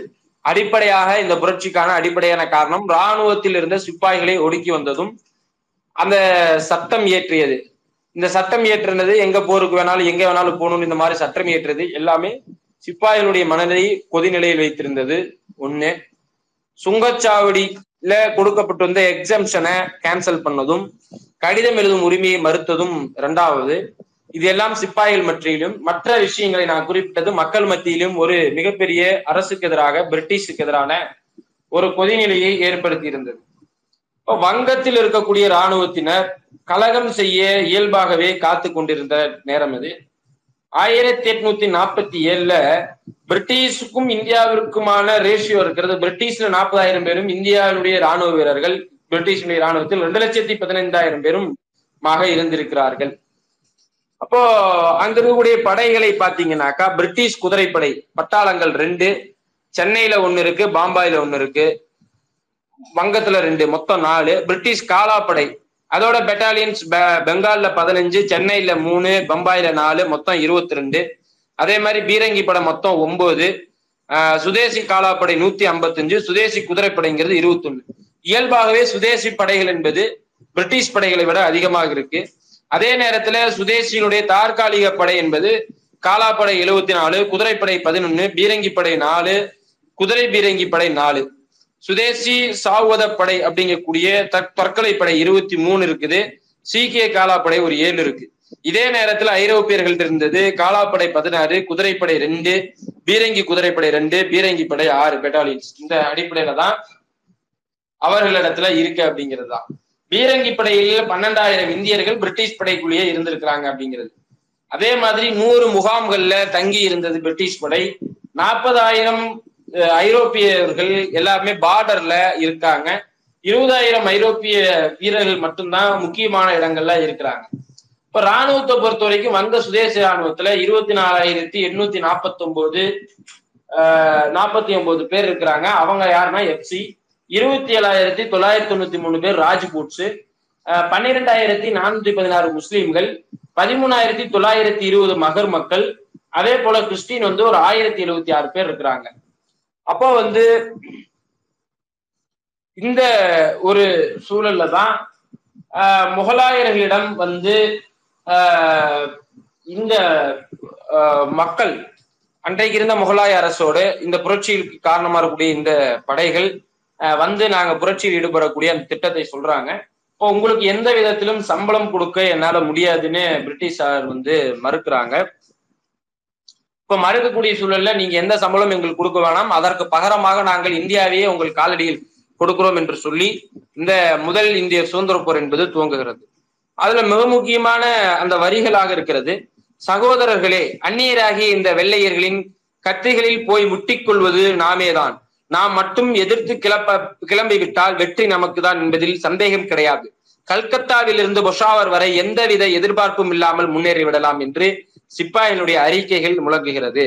அடிப்படையாக இந்த புரட்சிக்கான அடிப்படையான காரணம் இராணுவத்தில் இருந்த சிப்பாய்களை ஒடுக்கி வந்ததும் அந்த சத்தம் இயற்றியது இந்த சட்டம் இயற்றினது எங்க போருக்கு வேணாலும் எங்க வேணாலும் போகணும்னு இந்த மாதிரி சட்டம் ஏற்றது எல்லாமே சிப்பாய்களுடைய மனதை கொதிநிலையில் வைத்திருந்தது. ஒண்ணு. சுங்கச்சாவடியில கொடுக்கப்பட்டு வந்த எக்ஸம்ஷனை கேன்சல் பண்ணதும் கடிதம் எழுதும் உரிமையை மறுத்ததும். இரண்டாவது இது எல்லாம் சிப்பாய்கள் மத்தியிலும் மற்ற விஷயங்களை நான் குறிப்பிட்டது மக்கள் மத்தியிலும் ஒரு மிகப்பெரிய அரசுக்கு எதிராக பிரிட்டிஷுக்கு எதிரான ஒரு கொதிநிலையை ஏற்படுத்தி இருந்தது வங்கத்தில் இருக்கக்கூடிய இராணுவத்தினர் கலகம் செய்ய இயல்பாகவே காத்து கொண்டிருந்த நேரம் இது. ஆயிரத்தி எட்நூத்தி நாற்பத்தி ஏழுல பிரிட்டிஷுக்கும் இந்தியாவிற்குமான ரேஷியோ இருக்கிறது. பிரிட்டிஷ்ல நாற்பதாயிரம் பேரும் இந்தியாவுடைய ராணுவ வீரர்கள் பிரிட்டிஷுடைய ராணுவத்தில் ரெண்டு லட்சத்தி பதினைந்தாயிரம் பேரும் மாக இருந்திருக்கிறார்கள். அப்போ அங்க இருக்கக்கூடிய படைகளை பாத்தீங்கன்னாக்கா பிரிட்டிஷ் குதிரைப்படை பட்டாளங்கள் ரெண்டு. சென்னையில ஒன்னு இருக்கு பாம்பாயில ஒன்னு இருக்கு. வங்கத்துல ரெண்டு மொத்தம் நாலு. பிரிட்டிஷ் காலாப்படை. அதோட பெட்டாலியன்ஸ் பெங்கால்ல பதினஞ்சு சென்னையில மூணு பம்பாயில நாலு மொத்தம் இருபத்தி ரெண்டு அதே மாதிரி பீரங்கி படை மொத்தம் ஒன்பது சுதேசி காலாப்படை நூத்தி ஐம்பத்தஞ்சு சுதேசி குதிரைப்படைங்கிறது இருபத்தொன்னு. இயல்பாகவே சுதேசி படைகள் என்பது பிரிட்டிஷ் படைகளை விட அதிகமாக இருக்கு. அதே நேரத்துல சுதேசியினுடைய தற்காலிக படை என்பது காலாப்படை எழுபத்தி நாலு குதிரைப்படை பதினொன்னு பீரங்கி படை நாலு குதிரை பீரங்கி படை நாலு. சுதேசி சாவத படை அப்படிங்கக்கூடிய தற்கொலை படை இருபத்தி மூணு இருக்குது. சீக்கிய காலாப்படை ஒரு ஏழு இருக்கு. இதே நேரத்துல ஐரோப்பியர்கள் இருந்தது. காலாப்படை பதினாறு குதிரைப்படை ரெண்டு பீரங்கி குதிரைப்படை ரெண்டு பீரங்கி படை ஆறு பெட்டாலியன்ஸ் இந்த அடிப்படையில தான் அவர்களிடத்துல இருக்கு அப்படிங்கிறது தான். பீரங்கி படையில் பன்னெண்டாயிரம் இந்தியர்கள் பிரிட்டிஷ் படைக்குள்ளேயே இருந்திருக்கிறாங்க அப்படிங்கிறது. அதே மாதிரி நூறு முகாம்கள்ல தங்கி இருந்தது பிரிட்டிஷ் படை. நாற்பதாயிரம் ஐரோப்பியர்கள் எல்லாருமே பார்டர்ல இருக்காங்க. இருபதாயிரம் ஐரோப்பிய வீரர்கள் மட்டும்தான் முக்கியமான இடங்கள்ல இருக்கிறாங்க. இப்ப ராணுவத்தை பொறுத்த வரைக்கும் வந்த சுதேச ராணுவத்துல இருபத்தி நாலாயிரத்தி எண்ணூத்தி நாற்பத்தி ஒன்பது நாற்பத்தி ஒன்பது பேர் இருக்கிறாங்க. அவங்க யாருன்னா எஃப்சி இருபத்தி ஏழாயிரத்தி தொள்ளாயிரத்தி தொண்ணூத்தி மூணு பேர் ராஜ்பூட்ஸ். பன்னிரெண்டாயிரத்தி நானூத்தி பதினாறு முஸ்லீம்கள். பதிமூணாயிரத்தி தொள்ளாயிரத்தி இருபது மகர் மக்கள். அதே போல கிறிஸ்டின் வந்து ஒரு ஆயிரத்தி எழுபத்தி ஆறு பேர் இருக்கிறாங்க. அப்போ வந்து இந்த ஒரு சூழல்ல தான் முகலாயர்களிடம் வந்து இந்த மக்கள் அன்றைக்கு இருந்த முகலாய அரசோடு இந்த புரட்சிக்கு காரணமா இருக்கக்கூடிய இந்த படைகள் வந்து நாங்க புரட்சியில் ஈடுபடக்கூடிய அந்த திட்டத்தை சொல்றாங்க. இப்போ உங்களுக்கு எந்த விதத்திலும் சம்பளம் கொடுக்க என்னால முடியாதுன்னு பிரிட்டிஷார் வந்து மறுக்கிறாங்க. இப்ப மறுக்கக்கூடிய சூழல்ல நீங்க எந்த சம்பளம் எங்களுக்கு கொடுக்க வேணாம் அதற்கு பகரமாக நாங்கள் இந்தியாவையே உங்கள் காலடியில் கொடுக்கிறோம் என்று சொல்லி இந்த முதல் இந்திய சுதந்திர போர் என்பது துவங்குகிறது. அதுல மிக முக்கியமான அந்த வரிகளாக இருக்கிறது. சகோதரர்களே அந்நியராகிய இந்த வெள்ளையர்களின் கத்திகளில் போய் முட்டிக்கொள்வது நாமேதான். நாம் மட்டும் எதிர்த்து கிளப்ப கிளம்பிவிட்டால் வெற்றி நமக்கு தான் என்பதில் சந்தேகம் கிடையாது. கல்கத்தாவில் இருந்து பொஷாவர் வரை எந்தவித எதிர்பார்ப்பும் இல்லாமல் முன்னேறி விடலாம் என்று சிப்பாயினுடைய அறிக்கைகள் முழங்குகிறது.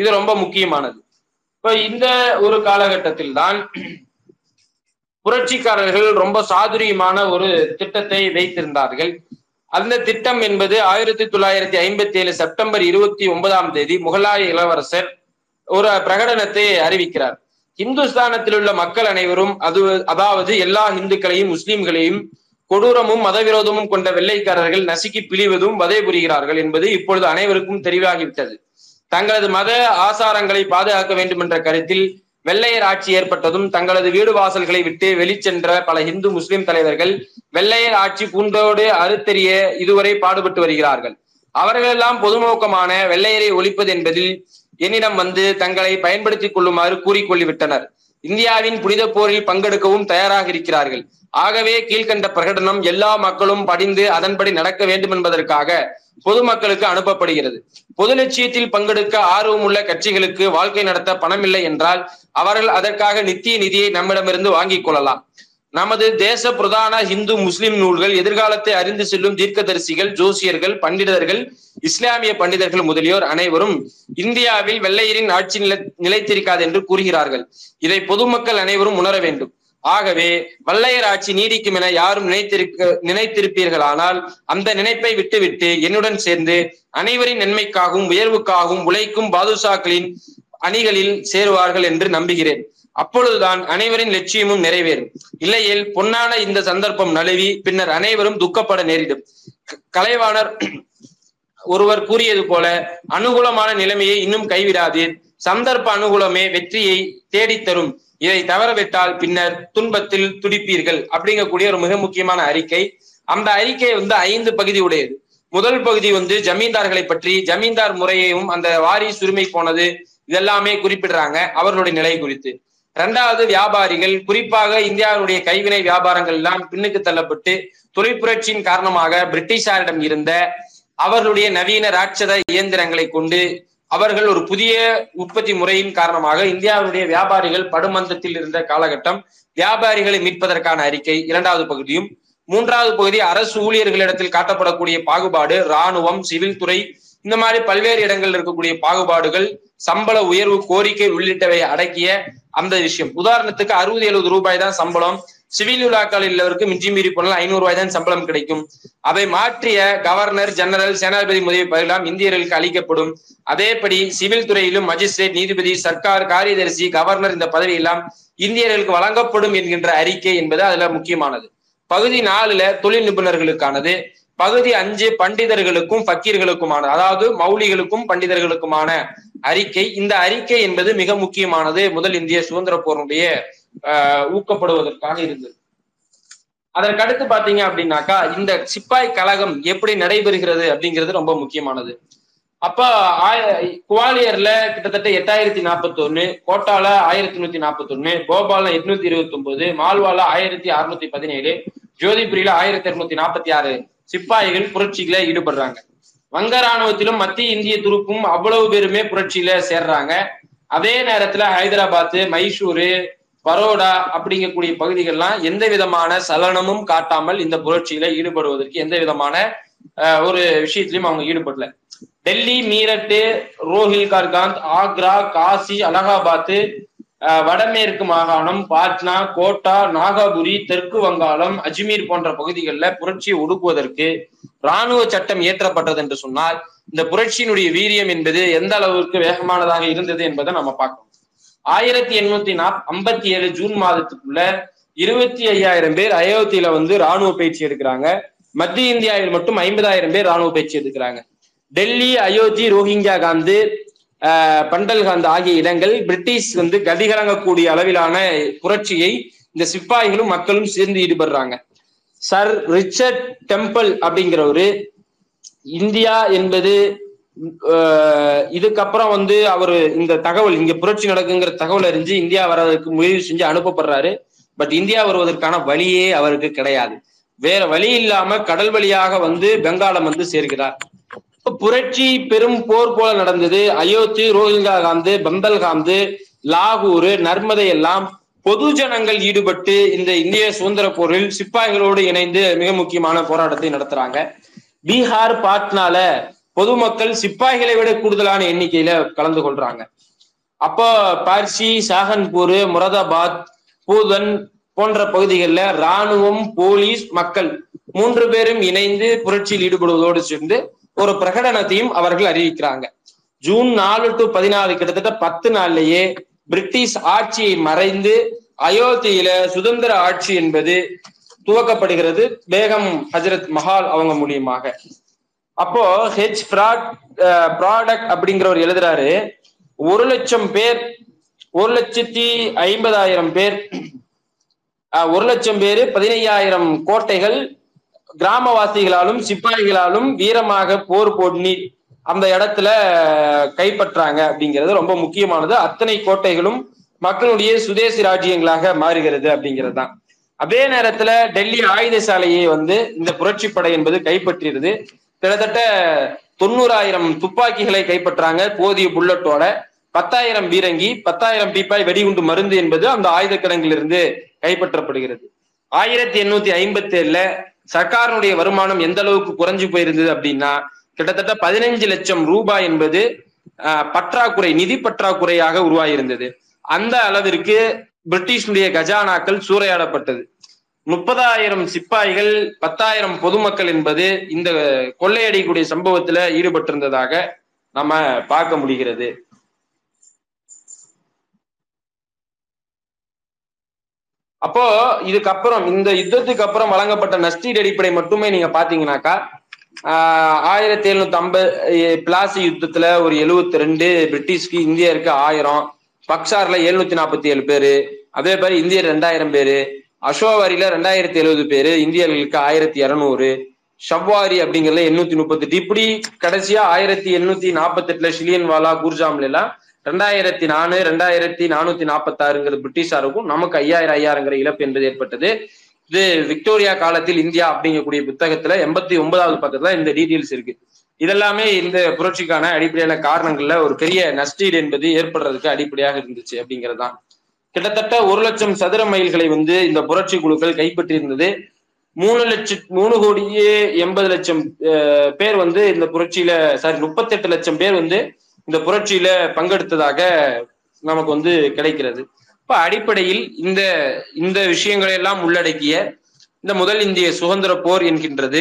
இது ரொம்ப முக்கியமானது. இப்போ இந்த ஒரு காலகட்டத்தில் தான் புரட்சிக்காரர்கள் ரொம்ப சாதுரியமான ஒரு திட்டத்தை வைத்திருந்தார்கள். அந்த திட்டம் என்பது ஆயிரத்தி தொள்ளாயிரத்தி ஐம்பத்தி ஏழு செப்டம்பர் இருபத்தி ஒன்பதாம் தேதி முகலாய இளவரசர் ஒரு பிரகடனத்தை அறிவிக்கிறார். இந்துஸ்தானத்தில் உள்ள மக்கள் அனைவரும் அது அதாவது எல்லா இந்துக்களையும் முஸ்லிம்களையும் கொடூரமும் மதவிரோதமும் கொண்ட வெள்ளைக்காரர்கள் நசுக்கி பிழிவதும் வதை புரிகிறார்கள் என்பது இப்பொழுது அனைவருக்கும் தெரிவாகிவிட்டது. தங்களது மத ஆசாரங்களை பாதுகாக்க வேண்டும் என்ற கருத்தில் வெள்ளையர் ஆட்சி ஏற்பட்டதும் தங்களது வீடு வாசல்களை விட்டு வெளிச்சென்ற பல இந்து முஸ்லிம் தலைவர்கள் வெள்ளையர் ஆட்சி பூண்டோடு அறுத்தெறிய இதுவரை பாடுபட்டு வருகிறார்கள். அவர்களெல்லாம் பொதுநோக்கமான வெள்ளையரை ஒழிப்பது என்பதில் என்னிடம் வந்து தங்களை பயன்படுத்திக் கொள்ளுமாறு கூறிக்கொள்ளிவிட்டனர். இந்தியாவின் புனித போரில் பங்கெடுக்கவும் தயாராக இருக்கிறார்கள். ஆகவே கீழ்கண்ட பிரகடனம் எல்லா மக்களும் படிந்து அதன்படி நடக்க வேண்டும் என்பதற்காக பொதுமக்களுக்கு அனுப்பப்படுகிறது. பொது லட்சியத்தில் பங்கெடுக்க ஆர்வம் உள்ள கட்சிகளுக்கு வாழ்க்கை நடத்த பணமில்லை என்றால் அவர்கள் அதற்காக நித்திய நிதியை நம்மிடமிருந்து வாங்கிக் கொள்ளலாம். நமது தேச பிரதான இந்து முஸ்லிம் நூல்கள் எதிர்காலத்தை அறிந்து செல்லும் தீர்க்கதரிசிகள் ஜோசியர்கள் பண்டிதர்கள் இஸ்லாமிய பண்டிதர்கள் முதலியோர் அனைவரும் இந்தியாவில் வெள்ளையரின் ஆட்சி நிலை நிலைத்திருக்காது என்று கூறுகிறார்கள். இதை பொதுமக்கள் அனைவரும் உணர வேண்டும். ஆகவே வல்லையர் ஆட்சி நீடிக்கும் என யாரும் நினைத்திருக்க நினைத்திருப்பீர்களானால் அந்த நினைப்பை விட்டுவிட்டு என்னுடன் சேர்ந்து அனைவரின் நன்மைக்காகவும் உயர்வுக்காகவும் உழைக்கும் பாதுஷாக்களின் அணிகளில் சேருவார்கள் என்று நம்புகிறேன். அப்பொழுதுதான் அனைவரின் லட்சியமும் நிறைவேறும். இல்லையேல் பொன்னான இந்த சந்தர்ப்பம் நழுவி பின்னர் அனைவரும் துக்கப்பட நேரிடும். கலைவாணர் ஒருவர் கூறியது போல அனுகூலமான நிலைமையை இன்னும் கைவிடாதீர். சந்தர்ப்ப அனுகூலமே வெற்றியை தேடித்தரும் இதை தவறவிட்டால் பின்னர் துன்பத்தில் துடிப்பீர்கள் அப்படிங்கக்கூடிய ஒரு மிக முக்கியமான அறிக்கை. அந்த அறிக்கை வந்து ஐந்து பகுதி உடையது. முதல் பகுதி வந்து ஜமீன்தார்களை பற்றி ஜமீன்தார் முறையையும் அந்த வாரி சுருமை போனது இதெல்லாமே குறிப்பிடுறாங்க அவர்களுடைய நிலை குறித்து. இரண்டாவது வியாபாரிகள் குறிப்பாக இந்தியாவுடைய கைவினை வியாபாரங்கள் எல்லாம் பின்னுக்கு தள்ளப்பட்டு தொழிற்புரட்சியின் காரணமாக பிரிட்டிஷாரிடம் இருந்த அவர்களுடைய நவீன ராட்சத இயந்திரங்களை கொண்டு அவர்கள் ஒரு புதிய உற்பத்தி முறையின் காரணமாக இந்தியாவினுடைய வியாபாரிகள் படுமந்தத்தில் இருந்த காலகட்டம் வியாபாரிகளை மீட்பதற்கான அறிக்கை இரண்டாவது பகுதியும். மூன்றாவது பகுதி அரசு ஊழியர்களிடத்தில் காட்டப்படக்கூடிய பாகுபாடு இராணுவம் சிவில் துறை இந்த மாதிரி பல்வேறு இடங்களில் இருக்கக்கூடிய பாகுபாடுகள் சம்பள உயர்வு கோரிக்கை உள்ளிட்டவை அடக்கிய அந்த விஷயம். உதாரணத்துக்கு அறுபது எழுபது ரூபாய் தான் சம்பளம். சிவில் உலாக்கள் உள்ளவருக்கு மிஞ்சி மீறி போனால் ஐநூறு ரூபாய் தான் சம்பளம் கிடைக்கும். அவை மாற்றிய கவர்னர் ஜெனரல் சேனாதிபதி முதலிய பதவியெல்லாம் இந்தியர்களுக்கு அளிக்கப்படும். அதேபடி சிவில் துறையிலும் மஜிஸ்ட்ரேட் நீதிபதி சர்க்கார் காரியதரிசி கவர்னர் இந்த பதவியெல்லாம் இந்தியர்களுக்கு வழங்கப்படும் என்கின்ற அறிக்கை என்பது அதுல முக்கியமானது. பகுதி நாலுல தொழில் நிபுணர்களுக்கானது. பகுதி அஞ்சு பண்டிதர்களுக்கும் பக்கீர்களுக்குமான அதாவது மௌலிகளுக்கும் பண்டிதர்களுக்குமான அறிக்கை. இந்த அறிக்கை என்பது மிக முக்கியமானது. முதல் இந்திய சுதந்திர போருடைய ஊக்கப்படுவதற்காக இருந்தது. அதற்கடுத்து பாத்தீங்க அப்படின்னாக்கா இந்த சிப்பாய் கழகம் எப்படி நடைபெறுகிறது அப்படிங்கிறது ரொம்ப முக்கியமானது. அப்ப குவாலியர்ல கிட்டத்தட்ட எட்டாயிரத்தி நாற்பத்தி ஒண்ணு கோட்டால ஆயிரத்தி நூத்தி நாற்பத்தி ஒண்ணு போபால்ல எட்நூத்தி இருபத்தி ஒன்பது மால்வால ஆயிரத்தி அறுநூத்தி பதினேழு ஜோதிபுரியில ஆயிரத்தி இருநூத்தி நாற்பத்தி ஆறு சிப்பாய்கள் புரட்சிகளை ஈடுபடுறாங்க. வங்க ராணுவத்திலும் மத்திய இந்திய துருப்பும் அவ்வளவு பேருமே புரட்சியில சேர்றாங்க. அதே நேரத்துல ஹைதராபாத் மைசூரு பரோடா அப்படிங்கக்கூடிய பகுதிகள்லாம் எந்த விதமான சலனமும் காட்டாமல் இந்த புரட்சியில ஈடுபடுவதற்கு எந்த விதமான ஒரு விஷயத்திலையும் அவங்க ஈடுபடல. டெல்லி மீரட்டு ரோஹில் கார்காந்த் ஆக்ரா காசி அலகாபாத் வடமேற்கு மாகாணம் பாட்னா கோட்டா நாகாபுரி தெற்கு வங்காளம் அஜ்மீர் போன்ற பகுதிகளில் புரட்சியை ஒடுக்குவதற்கு இராணுவ சட்டம் இயற்றப்பட்டது என்று சொன்னால் இந்த புரட்சியினுடைய வீரியம் என்பது எந்த அளவுக்கு வேகமானதாக இருந்தது என்பதை நம்ம பார்க்கணும். ஆயிரத்தி எண்ணூத்தி நாப் ஐம்பத்தி ஏழு ஜூன் மாதத்துக்குள்ள இருபத்தி ஐயாயிரம் பேர் அயோத்தியில வந்து ராணுவ பயிற்சி எடுக்கிறாங்க. மத்திய இந்தியாவில் மட்டும் ஐம்பதாயிரம் பேர் ராணுவ பயிற்சி எடுக்கிறாங்க. டெல்லி அயோத்தி ரோஹிங்கியா காந்து பண்டல்காந்த் ஆகிய இடங்கள் பிரிட்டிஷ் வந்து கதிகலங்கக்கூடிய அளவிலான புரட்சியை இந்த சிப்பாய்களும் மக்களும் சேர்ந்து ஈடுபடுறாங்க. சர் ரிச்சர்ட் டெம்பிள் அப்படிங்கிறவரு இந்தியா என்பது இதுக்கப்புறம் வந்து அவர் இந்த தகவல் இங்க புரட்சி நடக்குங்கிற தகவல் அறிஞ்சு இந்தியா வர்றதுக்கு முயற்சி செஞ்சு அனுப்பப்படுறாரு. பட் இந்தியா வருவதற்கான வழியே அவருக்கு கிடையாது. வேற வழி இல்லாம கடல் வழியாக வந்து பெங்காலம் வந்து சேர்கிறார். புரட்சி பெரும் போர் போல நடந்தது. அயோத்தி ரோஹிங்கா காந்து பந்தல்காந்து லாகூர் நர்மதை எல்லாம் பொது ஜனங்கள் ஈடுபட்டு இந்த இந்திய சுதந்திர போரில் சிப்பாய்களோடு இணைந்து மிக முக்கியமான போராட்டத்தை நடத்துறாங்க. பீகார் பாட்னால பொதுமக்கள் சிப்பாய்களை விட கூடுதலான எண்ணிக்கையில கலந்து கொள்றாங்க. அப்போ பார்சி சாகன்பூர் முரதாபாத் பூதன் போன்ற பகுதிகளில் ராணுவம் போலீஸ் மக்கள் மூன்று பேரும் இணைந்து புரட்சியில் ஈடுபடுவதோடு சேர்ந்து ஒரு பிரகடனத்தையும் அவர்கள் அறிவிக்கிறாங்க. ஜூன் நாலு டு பதினாலு கிட்டத்தட்ட பத்து நாள்லயே பிரிட்டிஷ் ஆட்சியை மறைந்து அயோத்தியில சுதந்திர ஆட்சி என்பது துவக்கப்படுகிறது. பேகம் ஹஜரத் மஹால் அவங்க மூலியமாக. அப்போ ஹெச் ஃப்ராட் ப்ராடக்ட் அப்படிங்கிறவர் எழுதுறாரு. ஒரு லட்சம் பேர் ஒரு லட்சத்தி ஐம்பதாயிரம் பேர் ஒரு லட்சம் பேர் பதினையாயிரம் கோட்டைகள் கிராமவாசிகளாலும் சிப்பாய்களாலும் வீரமாக போர் போட்டி அந்த இடத்துல கைப்பற்றாங்க அப்படிங்கிறது ரொம்ப முக்கியமானது. அத்தனை கோட்டைகளும் மக்களுடைய சுதேசி ராஜ்யங்களாக மாறுகிறது அப்படிங்கிறது தான். அதே நேரத்துல டெல்லி ஆயுத சாலையை வந்து இந்த புரட்சி படை என்பது கைப்பற்றியது. கிட்டத்தட்ட தொண்ணூறாயிரம் துப்பாக்கிகளை கைப்பற்றாங்க போதிய புல்லட்டோட. பத்தாயிரம் பீரங்கி பத்தாயிரம் பீப்பாய் வெடிகுண்டு மருந்து என்பது அந்த ஆயுத கிடங்கிலிருந்து கைப்பற்றப்படுகிறது. ஆயிரத்தி எண்ணூத்தி ஐம்பத்தி ஏழுல சர்க்காரனுடைய வருமானம் எந்த அளவுக்கு குறைஞ்சு போயிருந்தது அப்படின்னா கிட்டத்தட்ட பதினைஞ்சு லட்சம் ரூபாய் என்பது பற்றாக்குறை நிதி பற்றாக்குறையாக உருவாகியிருந்தது அந்த அளவிற்கு பிரிட்டிஷனுடைய கஜானாக்கள் சூறையாடப்பட்டது. முப்பதாயிரம் சிப்பாய்கள் பத்தாயிரம் பொதுமக்கள் என்பது இந்த கொள்ளையடிக்கூடிய சம்பவத்துல ஈடுபட்டிருந்ததாக நம்ம பார்க்க முடிகிறது. அப்போ இதுக்கப்புறம் இந்த யுத்தத்துக்கு அப்புறம் வழங்கப்பட்ட நஷ்டீடு அடிப்படை மட்டுமே நீங்க பாத்தீங்கன்னாக்கா ஆயிரத்தி எழுநூத்தி ஐம்பது பிளாசி யுத்தத்துல ஒரு எழுவத்தி ரெண்டு பிரிட்டிஷ்க்கு இந்தியருக்கு ஆயிரம். பக்சார்ல எழுநூத்தி நாற்பத்தி ஏழு பேரு. அதே மாதிரி இந்தியர் ரெண்டாயிரம் பேரு. அசோவாரியில ரெண்டாயிரத்தி எழுபது பேரு இந்தியர்களுக்கு ஆயிரத்தி இருநூறு ஷவ்வாரி அப்படிங்கறதுல எண்ணூத்தி முப்பத்தெட்டு. இப்படி கடைசியா ஆயிரத்தி எண்ணூத்தி நாற்பத்தி எட்டுல ஷிலியன் வாலா குர்ஜாம்ல எல்லாம் ரெண்டாயிரத்தி நாலு ரெண்டாயிரத்தி நானூத்தி நாற்பத்தி ஆறுங்கிறது பிரிட்டிஷாருக்கும் நமக்கு ஐயாயிரம் ஐயாயிரங்கிற இழப்பு என்பது ஏற்பட்டது. இது விக்டோரியா காலத்தில் இந்தியா அப்படிங்கக்கூடிய புத்தகத்துல எண்பத்தி ஒன்பதாவது பக்கத்துல இந்த டீட்டெயில்ஸ் இருக்கு. இதெல்லாமே இந்த புரட்சிக்கான அடிப்படையான காரணங்கள்ல ஒரு பெரிய நஷ்டீடு என்பது ஏற்படுறதுக்கு அடிப்படையாக இருந்துச்சு அப்படிங்கறதுதான். கிட்டத்தட்ட ஒரு லட்சம் சதுர மைல்களை வந்து இந்த புரட்சி குழுக்கள் கைப்பற்றியிருந்தது. மூணு லட்சம் மூணு கோடியே எண்பது லட்சம் பேர் வந்து இந்த புரட்சியில சாரி முப்பத்தெட்டு லட்சம் பேர் வந்து இந்த புரட்சியில பங்கெடுத்ததாக நமக்கு வந்து கிடைக்கிறது. இப்ப அடிப்படையில் இந்த இந்த விஷயங்களை எல்லாம் உள்ளடக்கிய இந்த முதல் இந்திய சுதந்திர போர் என்கின்றது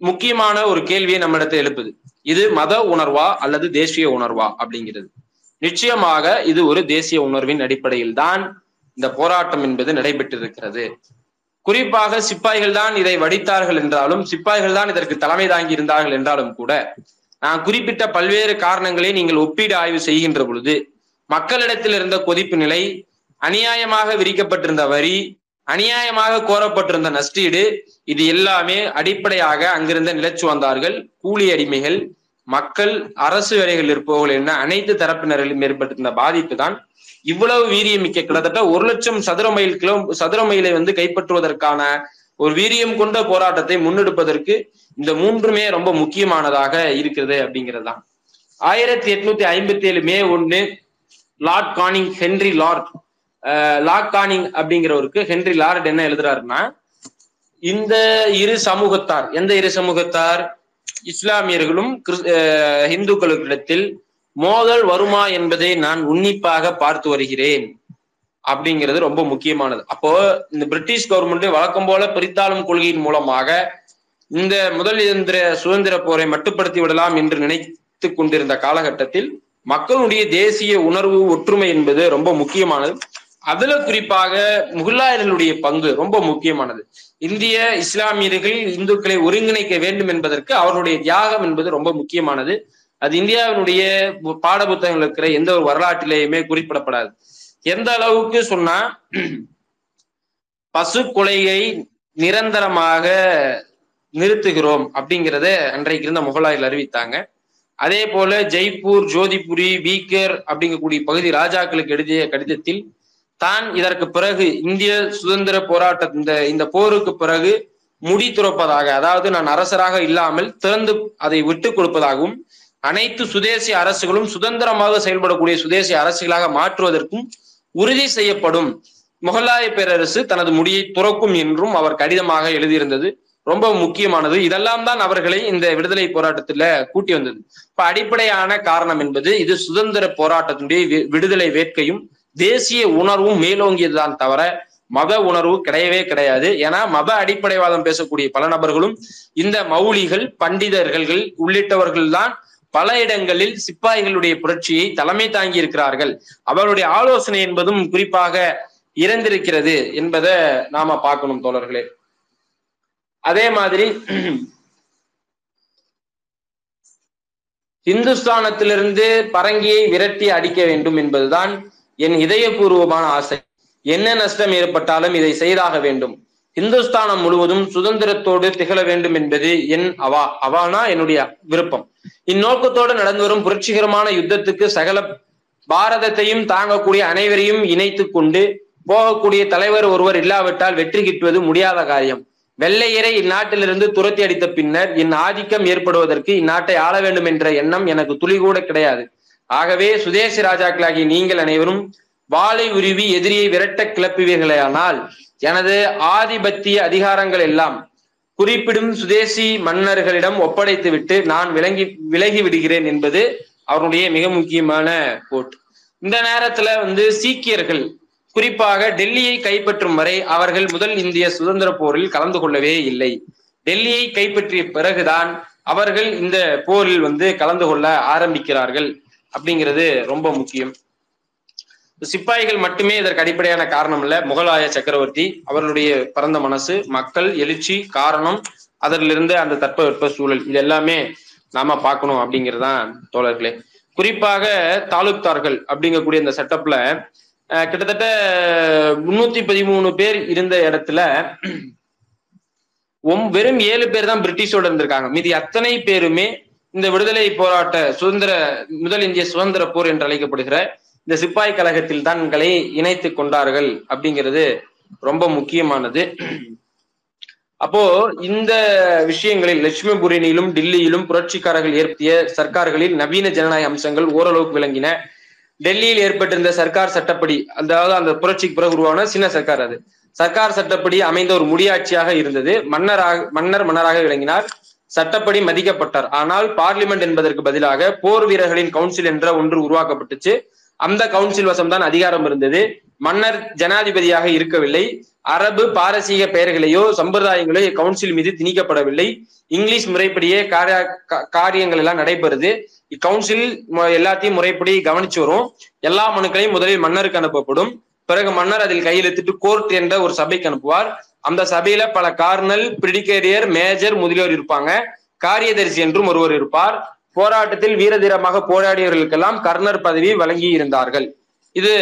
முக்கியமான ஒரு கேள்வியை நம்மிடத்தில் எழுப்புது. இது மத உணர்வா அல்லது தேசிய உணர்வா அப்படிங்கிறது. நிச்சயமாக இது ஒரு தேசிய உணர்வின் அடிப்படையில் தான் இந்த போராட்டம் என்பது நடைபெற்றிருக்கிறது. குறிப்பாக சிப்பாய்கள் தான் இதை வடித்தார்கள் என்றாலும் சிப்பாய்கள் தான் இதற்கு தலைமை தாங்கி இருந்தார்கள் என்றாலும் கூட நான் குறிப்பிட்ட பல்வேறு காரணங்களை நீங்கள் ஒப்பீடு ஆய்வு செய்கின்ற பொழுது மக்களிடத்தில் இருந்த கொதிப்பு நிலை அநியாயமாக விரிக்கப்பட்டிருந்த வரி அநியாயமாக கோரப்பட்டிருந்த நஷ்டீடு இது எல்லாமே அடிப்படையாக அங்கிருந்த நிலச்சு வந்தார்கள் கூலி அடிமைகள் மக்கள் அரசு வேலைகள் இருப்பவர்கள் என அனைத்து தரப்பினரிலும் ஏற்பட்டிருந்த பாதிப்பு தான் இவ்வளவு வீரியம் மிக்க கிட்டத்தட்ட ஒரு லட்சம் சதுர மைல் கிலோ சதுர மைலை வந்து கைப்பற்றுவதற்கான ஒரு வீரியம் கொண்ட போராட்டத்தை முன்னெடுப்பதற்கு இந்த மூன்றுமே ரொம்ப முக்கியமானதாக இருக்கிறது அப்படிங்கிறது தான் ஆயிரத்தி எட்நூத்தி ஐம்பத்தி ஏழு மே ஒன்று Lord Canning Henry Lord Lord Canning அப்படிங்கிறவருக்கு Henry Lord என்ன எழுதுறாருன்னா இந்த இரு சமூகத்தார் எந்த இரு சமூகத்தார்? இஸ்லாமியர்களும் இந்துக்களுக்கிடத்தில் மோதல் வருமா என்பதை நான் உன்னிப்பாக பார்த்து வருகிறேன். அப்படிங்கிறது ரொம்ப முக்கியமானது. அப்போ இந்த பிரிட்டிஷ் கவர்மெண்ட் வழக்கம் போல பிரித்தாளும் கொள்கையின் மூலமாக இந்த முதல் இயந்திர சுதந்திர போரை மட்டுப்படுத்தி விடலாம் என்று நினைத்து கொண்டிருந்த காலகட்டத்தில் மக்களுடைய தேசிய உணர்வு ஒற்றுமை என்பது ரொம்ப முக்கியமானது. அதுல குறிப்பாக முகலாயர்களுடைய பங்கு ரொம்ப முக்கியமானது. இந்திய இஸ்லாமியர்கள் இந்துக்களை ஒருங்கிணைக்க வேண்டும் என்பதற்கு அவருடைய தியாகம் என்பது ரொம்ப முக்கியமானது. அது இந்தியாவினுடைய பாட புத்தகங்கள் இருக்கிற எந்த ஒரு வரலாற்றிலேயுமே குறிப்பிடப்படாது. எந்த அளவுக்கு சொன்னா பசு கொலையை நிரந்தரமாக நிறுத்துகிறோம் அப்படிங்கிறத அன்றைக்கு இருந்த முகலாயர்கள் அறிவித்தாங்க. அதே போல ஜெய்ப்பூர் ஜோதிபுரி பீக்கர் அப்படிங்கக்கூடிய பகுதி ராஜாக்களுக்கு எழுதிய கடிதத்தில் தான் இதற்கு பிறகு இந்திய சுதந்திர போராட்ட இந்த இந்த போருக்கு பிறகு முடி துறப்பதாக அதாவது நான் அரசராக இல்லாமல் திறந்து அதை விட்டு கொடுப்பதாகவும் அனைத்து சுதேசி அரசுகளும் சுதந்திரமாக செயல்படக்கூடிய சுதேசி அரசுகளாக மாற்றுவதற்கும் உறுதி செய்யப்படும் முகலாய பேரரசு தனது முடியை துறக்கும் என்றும் அவர் கடிதமாக எழுதியிருந்தது. ரொம்ப முக்கியமானது. இதெல்லாம் தான் அவர்களை இந்த விடுதலை போராட்டத்துல கூட்டி வந்தது. இப்ப அடிப்படையான காரணம் என்பது இது சுதந்திர போராட்டத்தினுடைய விடுதலை வேட்கையும் தேசிய உணர்வும் மேலோங்கியதுதான் தவிர மத உணர்வு கிடையவே கிடையாது. ஏன்னா மத அடிப்படைவாதம் பேசக்கூடிய பல நபர்களும் இந்த மௌலிகள் பண்டிதர்கள் உள்ளிட்டவர்கள் தான் பல இடங்களில் சிப்பாய்களுடைய புரட்சியை தலைமை தாங்கி இருக்கிறார்கள் அவருடைய ஆலோசனை என்பதும் குறிப்பாக இறந்திருக்கிறது என்பதை நாம பார்க்கணும் தோழர்களே. அதே மாதிரி இந்துஸ்தானத்திலிருந்து பரங்கியை விரட்டி அடிக்க வேண்டும் என்பதுதான் என் இதயபூர்வமான ஆசை. என்ன நஷ்டம் ஏற்பட்டாலும் இதை செய்தாக வேண்டும். இந்துஸ்தானம் முழுவதும் சுதந்திரத்தோடு திகழ வேண்டும் என்பது என் அவா அவானா என்னுடைய விருப்பம். இந்நோக்கத்தோடு நடந்து வரும் புரட்சிகரமான யுத்தத்துக்கு சகல பாரதத்தையும் தாங்கக்கூடிய அனைவரையும் இணைத்து கொண்டு போகக்கூடிய தலைவர் ஒருவர் இல்லாவிட்டால் வெற்றி கிட்டுவது முடியாத காரியம். வெள்ளையரை இந்நாட்டிலிருந்து துரத்தி அடித்த பின்னர் என் ஆதிக்கம் ஏற்படுவதற்கு இந்நாட்டை ஆள வேண்டும் என்ற எண்ணம் எனக்கு துளி கூட கிடையாது. ஆகவே சுதேசி ராஜாக்களாகிய நீங்கள் அனைவரும் வாளை உருவி எதிரியை விரட்ட கிளப்புவீர்களேயானால் எனது ஆதிபத்திய அதிகாரங்கள் எல்லாம் குறிப்பிடும் சுதேசி மன்னர்களிடம் ஒப்படைத்துவிட்டு நான் விளங்கி விலகி விடுகிறேன் என்பது அவருடைய மிக முக்கியமான கோட். இந்த நேரத்துல வந்து சீக்கியர்கள் குறிப்பாக டெல்லியை கைப்பற்றும் வரை அவர்கள் முதல் இந்திய சுதந்திர போரில் கலந்து கொள்ளவே இல்லை. டெல்லியை கைப்பற்றிய பிறகுதான் அவர்கள் இந்த போரில் வந்து கலந்து கொள்ள ஆரம்பிக்கிறார்கள். அப்படிங்கிறது ரொம்ப முக்கியம். சிப்பாய்கள் மட்டுமே இதற்கு அடிப்படையான காரணம் இல்ல. முகலாய சக்கரவர்த்தி அவர்களுடைய பரந்த மனசு மக்கள் எழுச்சி காரணம் அதிலிருந்து அந்த தட்பவெட்ப சூழல் இது எல்லாமே நாம பார்க்கணும் அப்படிங்கிறதான் தோழர்களே. குறிப்பாக தாலுக்தார்கள் அப்படிங்கக்கூடிய இந்த செட்டப்ல கிட்டத்தட்ட முன்னூத்தி பதிமூணு பேர் இருந்த இடத்துல வெறும் ஏழு பேர் தான் பிரிட்டிஷோட இருந்திருக்காங்க. மீதி அத்தனை பேருமே இந்த விடுதலை போராட்ட சுதந்திர முதல் இந்திய சுதந்திர போர் என்று அழைக்கப்படுகிற இந்த சிப்பாய் கழகத்தில் தான் தங்களை இணைத்து கொண்டார்கள் அப்படிங்கிறது ரொம்ப முக்கியமானது. அப்போ இந்த விஷயங்களில் லட்சுமிபுரியிலும் டில்லியிலும் புரட்சிக்காரர்கள் ஏற்படுத்திய சர்க்கார்களில் நவீன ஜனநாயக அம்சங்கள் ஓரளவுக்கு விளங்கின. டெல்லியில் ஏற்பட்டிருந்த சர்க்கார் சட்டப்படி அதாவது அந்த புரட்சிக்கு பிறகு உருவான சின்ன சர்க்கார் அது. சர்க்கார் சட்டப்படி அமைந்த ஒரு முடியாட்சியாக இருந்தது. மன்னராக மன்னர் மன்னராக விளங்கினார். சட்டப்படி மதிக்கப்பட்டார். ஆனால் பார்லிமெண்ட் என்பதற்கு பதிலாக போர் வீரர்களின் கவுன்சில் என்ற ஒன்று உருவாக்கப்பட்டுச்சு. அந்த கவுன்சில் வசம்தான் அதிகாரம் இருந்தது. மன்னர் ஜனாதிபதியாக இருக்கவில்லை. அரபு பாரசீக பெயர்களையோ சம்பிரதாயங்களோ கவுன்சில் மீது திணிக்கப்படவில்லை. இங்கிலீஷ் முறைப்படியே காரிய காரியங்கள் எல்லாம் நடைபெறுது. இக்கவுன்சில் எல்லாத்தையும் முறைப்படி கவனிச்சு வரும் எல்லா மனுக்களையும் முதலில் மன்னருக்கு அனுப்பப்படும். பிறகு மன்னர் அதில் கையெழுத்திட்டு கோர்ட் என்ற ஒரு சபைக்கு அனுப்புவார். அந்த சபையில பல கார்னல் பிரிடிகேரியர் மேஜர் முதலியோர் இருப்பாங்க. காரியதரிசி என்றும் ஒருவர் இருப்பார். போராட்டத்தில் வீரதீரமாக போராடியவர்களுக்கெல்லாம் கர்னர் பதவி வழங்கி இருந்தார்கள் இது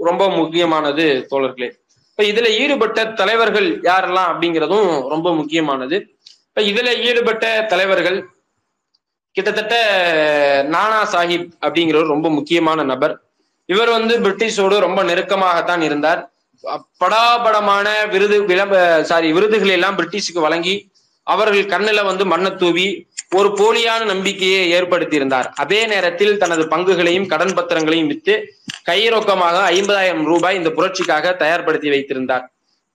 ரொம்ப முக்கியமானது தோழர்களே. இப்ப இதுல ஈடுபட்ட தலைவர்கள் யாரெல்லாம் அப்படிங்கிறதும் ரொம்ப முக்கியமானது. இப்ப இதுல ஈடுபட்ட தலைவர்கள் கிட்டத்தட்ட நானா சாஹிப் அப்படிங்கிறவர் ரொம்ப முக்கியமான நபர். இவர் வந்து பிரிட்டிஷோடு ரொம்ப நெருக்கமாகத்தான் இருந்தார். படாபடமான விருது விளம்ப சாரி விருதுகளை எல்லாம் பிரிட்டிஷுக்கு வழங்கி அவர்கள் கண்ணில் வந்து மண்ணை தூவி ஒரு போலியான நம்பிக்கையை ஏற்படுத்தியிருந்தார். அதே நேரத்தில் தனது பங்குகளையும் கடன் பத்திரங்களையும் விற்று கைரொக்கமாக ஐம்பதாயிரம் ரூபாய் இந்த புரட்சிக்காக தயார்படுத்தி வைத்திருந்தார்.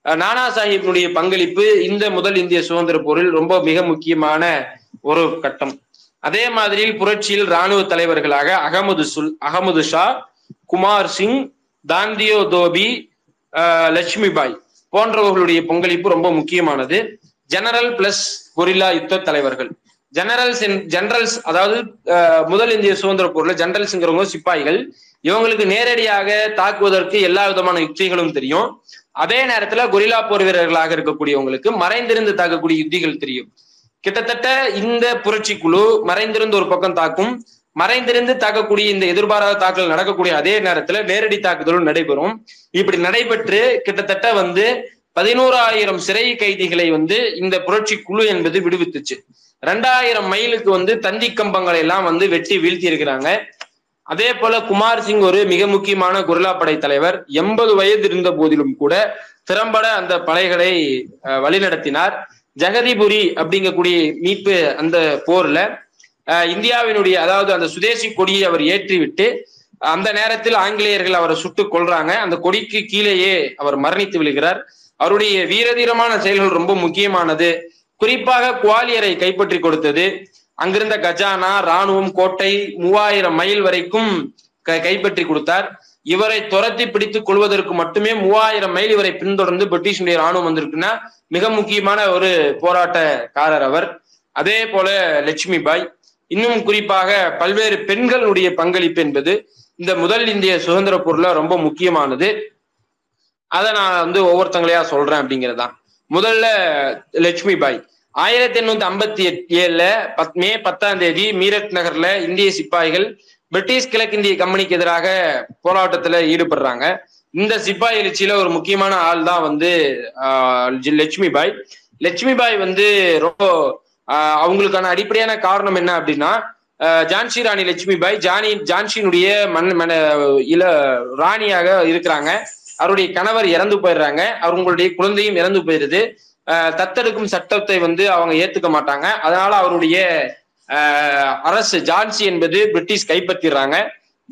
நானா சாஹிப்னுடைய பங்களிப்பு இந்த முதல் இந்திய சுதந்திர போரில் ரொம்ப மிக முக்கியமான ஒரு கட்டம். அதே மாதிரி புரட்சியில் ராணுவ தலைவர்களாக அகமது சுல் அகமது ஷா குமார் சிங் தாந்தியோ தோபி லட்சுமிபாய் போன்றவர்களுடைய பங்களிப்பு ரொம்ப முக்கியமானது. ஜெனரல் பிளஸ் கொரில்லா யுத்த தலைவர்கள். ஜெனரல்ஸ் ஜெனரல்ஸ் அதாவது முதல் இந்திய சுதந்திர போர்ல ஜெனரல்ஸ்ங்கிறவங்க சிப்பாய்கள். இவங்களுக்கு நேரடியாக தாக்குவதற்கு எல்லா விதமான யுக்திகளும் தெரியும். அதே நேரத்துல கொரில்லா போர் வீரர்களாக இருக்கக்கூடியவங்களுக்கு மறைந்திருந்து தாக்கக்கூடிய யுத்திகள் தெரியும். கிட்டத்தட்ட இந்த புரட்சி குழு மறைந்திருந்து ஒரு பக்கம் தாக்கும் மறைந்திருந்து தாக்கக்கூடிய இந்த எதிர்பாராத தாக்குதல் நடக்கக்கூடிய அதே நேரத்துல நேரடி தாக்குதலும் நடைபெறும். இப்படி நடைபெற்று கிட்டத்தட்ட வந்து பதினோராயிரம் சிறை கைதிகளை வந்து இந்த புரட்சி குழு என்பது விடுவித்துச்சு. ரெண்டாயிரம் மைலுக்கு வந்து தந்தி கம்பங்களை எல்லாம் வந்து வெட்டி வீழ்த்தி இருக்கிறாங்க. அதே போல குமார் சிங் ஒரு மிக முக்கியமான குரலா படை தலைவர். எண்பது வயது இருந்த போதிலும் கூட திறம்பட அந்த படைகளை வழிநடத்தினார். ஜெகதிபுரி அப்படிங்கக்கூடிய மீட்பு அந்த போர்ல இந்தியாவினுடைய அதாவது அந்த சுதேசி கொடியை அவர் ஏற்றிவிட்டு அந்த நேரத்தில் ஆங்கிலேயர்கள் அவரை சுட்டு கொள்றாங்க அந்த கொடிக்கு கீழேயே அவர் மரணித்து விழுகிறார். அவருடைய வீரதீரமான செயல்கள் ரொம்ப முக்கியமானது. குறிப்பாக குவாலியரை கைப்பற்றி கொடுத்தது. அங்கிருந்த கஜானா ராணுவம் கோட்டை மூவாயிரம் மைல் வரைக்கும் கைப்பற்றி கொடுத்தார். இவரை துரத்தி பிடித்துக் கொள்வதற்கு மட்டுமே மூவாயிரம் மைல் இவரை பின்தொடர்ந்து பிரிட்டிஷுடைய ராணுவம் வந்திருக்குன்னா மிக முக்கியமான ஒரு போராட்டக்காரர் அவர். அதே போல லட்சுமி பாய் இன்னும் குறிப்பாக பல்வேறு பெண்களுடைய பங்களிப்பு என்பது இந்த முதல் இந்திய சுதந்திர பொருள ரொம்ப முக்கியமானது. அதை நான் வந்து ஒவ்வொருத்தங்களையா சொல்றேன் அப்படிங்கிறதான் முதல்ல லட்சுமி பாய் ஆயிரத்தி எண்ணூத்தி ஐம்பத்தி ஏழுல பத் மே பத்தாம் தேதி மீரட் நகர்ல இந்திய சிப்பாய்கள் பிரிட்டிஷ் கிழக்கிந்திய கம்பெனிக்கு எதிராக போராட்டத்துல ஈடுபடுறாங்க. இந்த சிப்பாய் எழுச்சியில ஒரு முக்கியமான ஆள் தான் வந்து லட்சுமி பாய் லட்சுமி பாய் வந்து ரொம்ப அவங்களுக்கான அடிப்படையான காரணம் என்ன அப்படின்னா ஜான்சி ராணி லட்சுமி பாய் ஜானி ஜான்சியினுடைய மண் மன இள ராணியாக இருக்கிறாங்க. அவருடைய கணவர் இறந்து போயிடுறாங்க. அவங்களுடைய குழந்தையும் இறந்து போயிருது. தத்தெடுக்கும் சட்டத்தை வந்து அவங்க ஏத்துக்க மாட்டாங்க. அதனால அவருடைய அரசு ஜான்சி என்பது பிரிட்டிஷ் கைப்பற்றிடுறாங்க.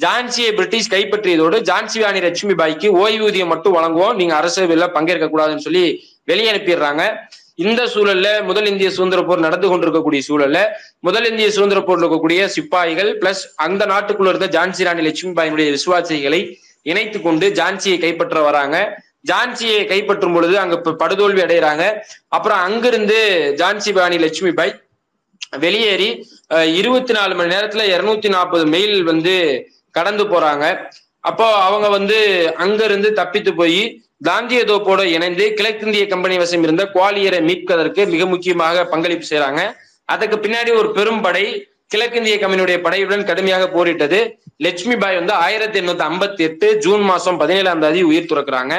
ஜான்சியை பிரிட்டிஷ் கைப்பற்றியதோடு ஜான்சி ராணி லட்சுமி பாய்க்கு ஓய்வூதியம் மட்டும் வழங்குவோம். நீங்க அரசு பங்கேற்க கூடாதுன்னு சொல்லி வெளியே அனுப்பிடுறாங்க இந்த சூழல்ல முதல் இந்திய சுதந்திர போர் நடந்து கொண்டிருக்கக்கூடிய சூழல்ல முதல் இந்திய சுதந்திர போர்ல இருக்கக்கூடிய சிப்பாய்கள் பிளஸ் அந்த நாட்டுக்குள்ள இருந்த ஜான்சி ராணி லட்சுமிபாயினுடைய விசுவாசிகளை இணைத்து கொண்டு ஜான்சியை கைப்பற்ற வராங்க. ஜான்சியை கைப்பற்றும் பொழுது அங்க படுதோல்வி அடைகிறாங்க அப்புறம் அங்கிருந்து ஜான்சி ராணி லட்சுமி பாய் வெளியேறி இருபத்தி நாலு மணி நேரத்துல இருநூத்தி நாற்பது மைல் வந்து கடந்து போறாங்க. அப்போ அவங்க வந்து அங்க இருந்து தப்பித்து போய் தாந்திய தோப்போட இணைந்து கிழக்கிந்திய கம்பெனி வசம் இருந்த குவாலியரை மீட்பதற்கு மிக முக்கியமாக பங்களிப்பு செய்யறாங்க அதுக்கு பின்னாடி ஒரு பெரும் படை கிழக்கிந்திய கம்பெனியுடைய படையுடன் கடுமையாக போரிட்டது. லட்சுமி பாய் வந்து ஆயிரத்தி எண்ணூத்தி ஐம்பத்தி எட்டு ஜூன் மாசம் பதினேழாம் தேதி உயிர் துறக்கிறாங்க.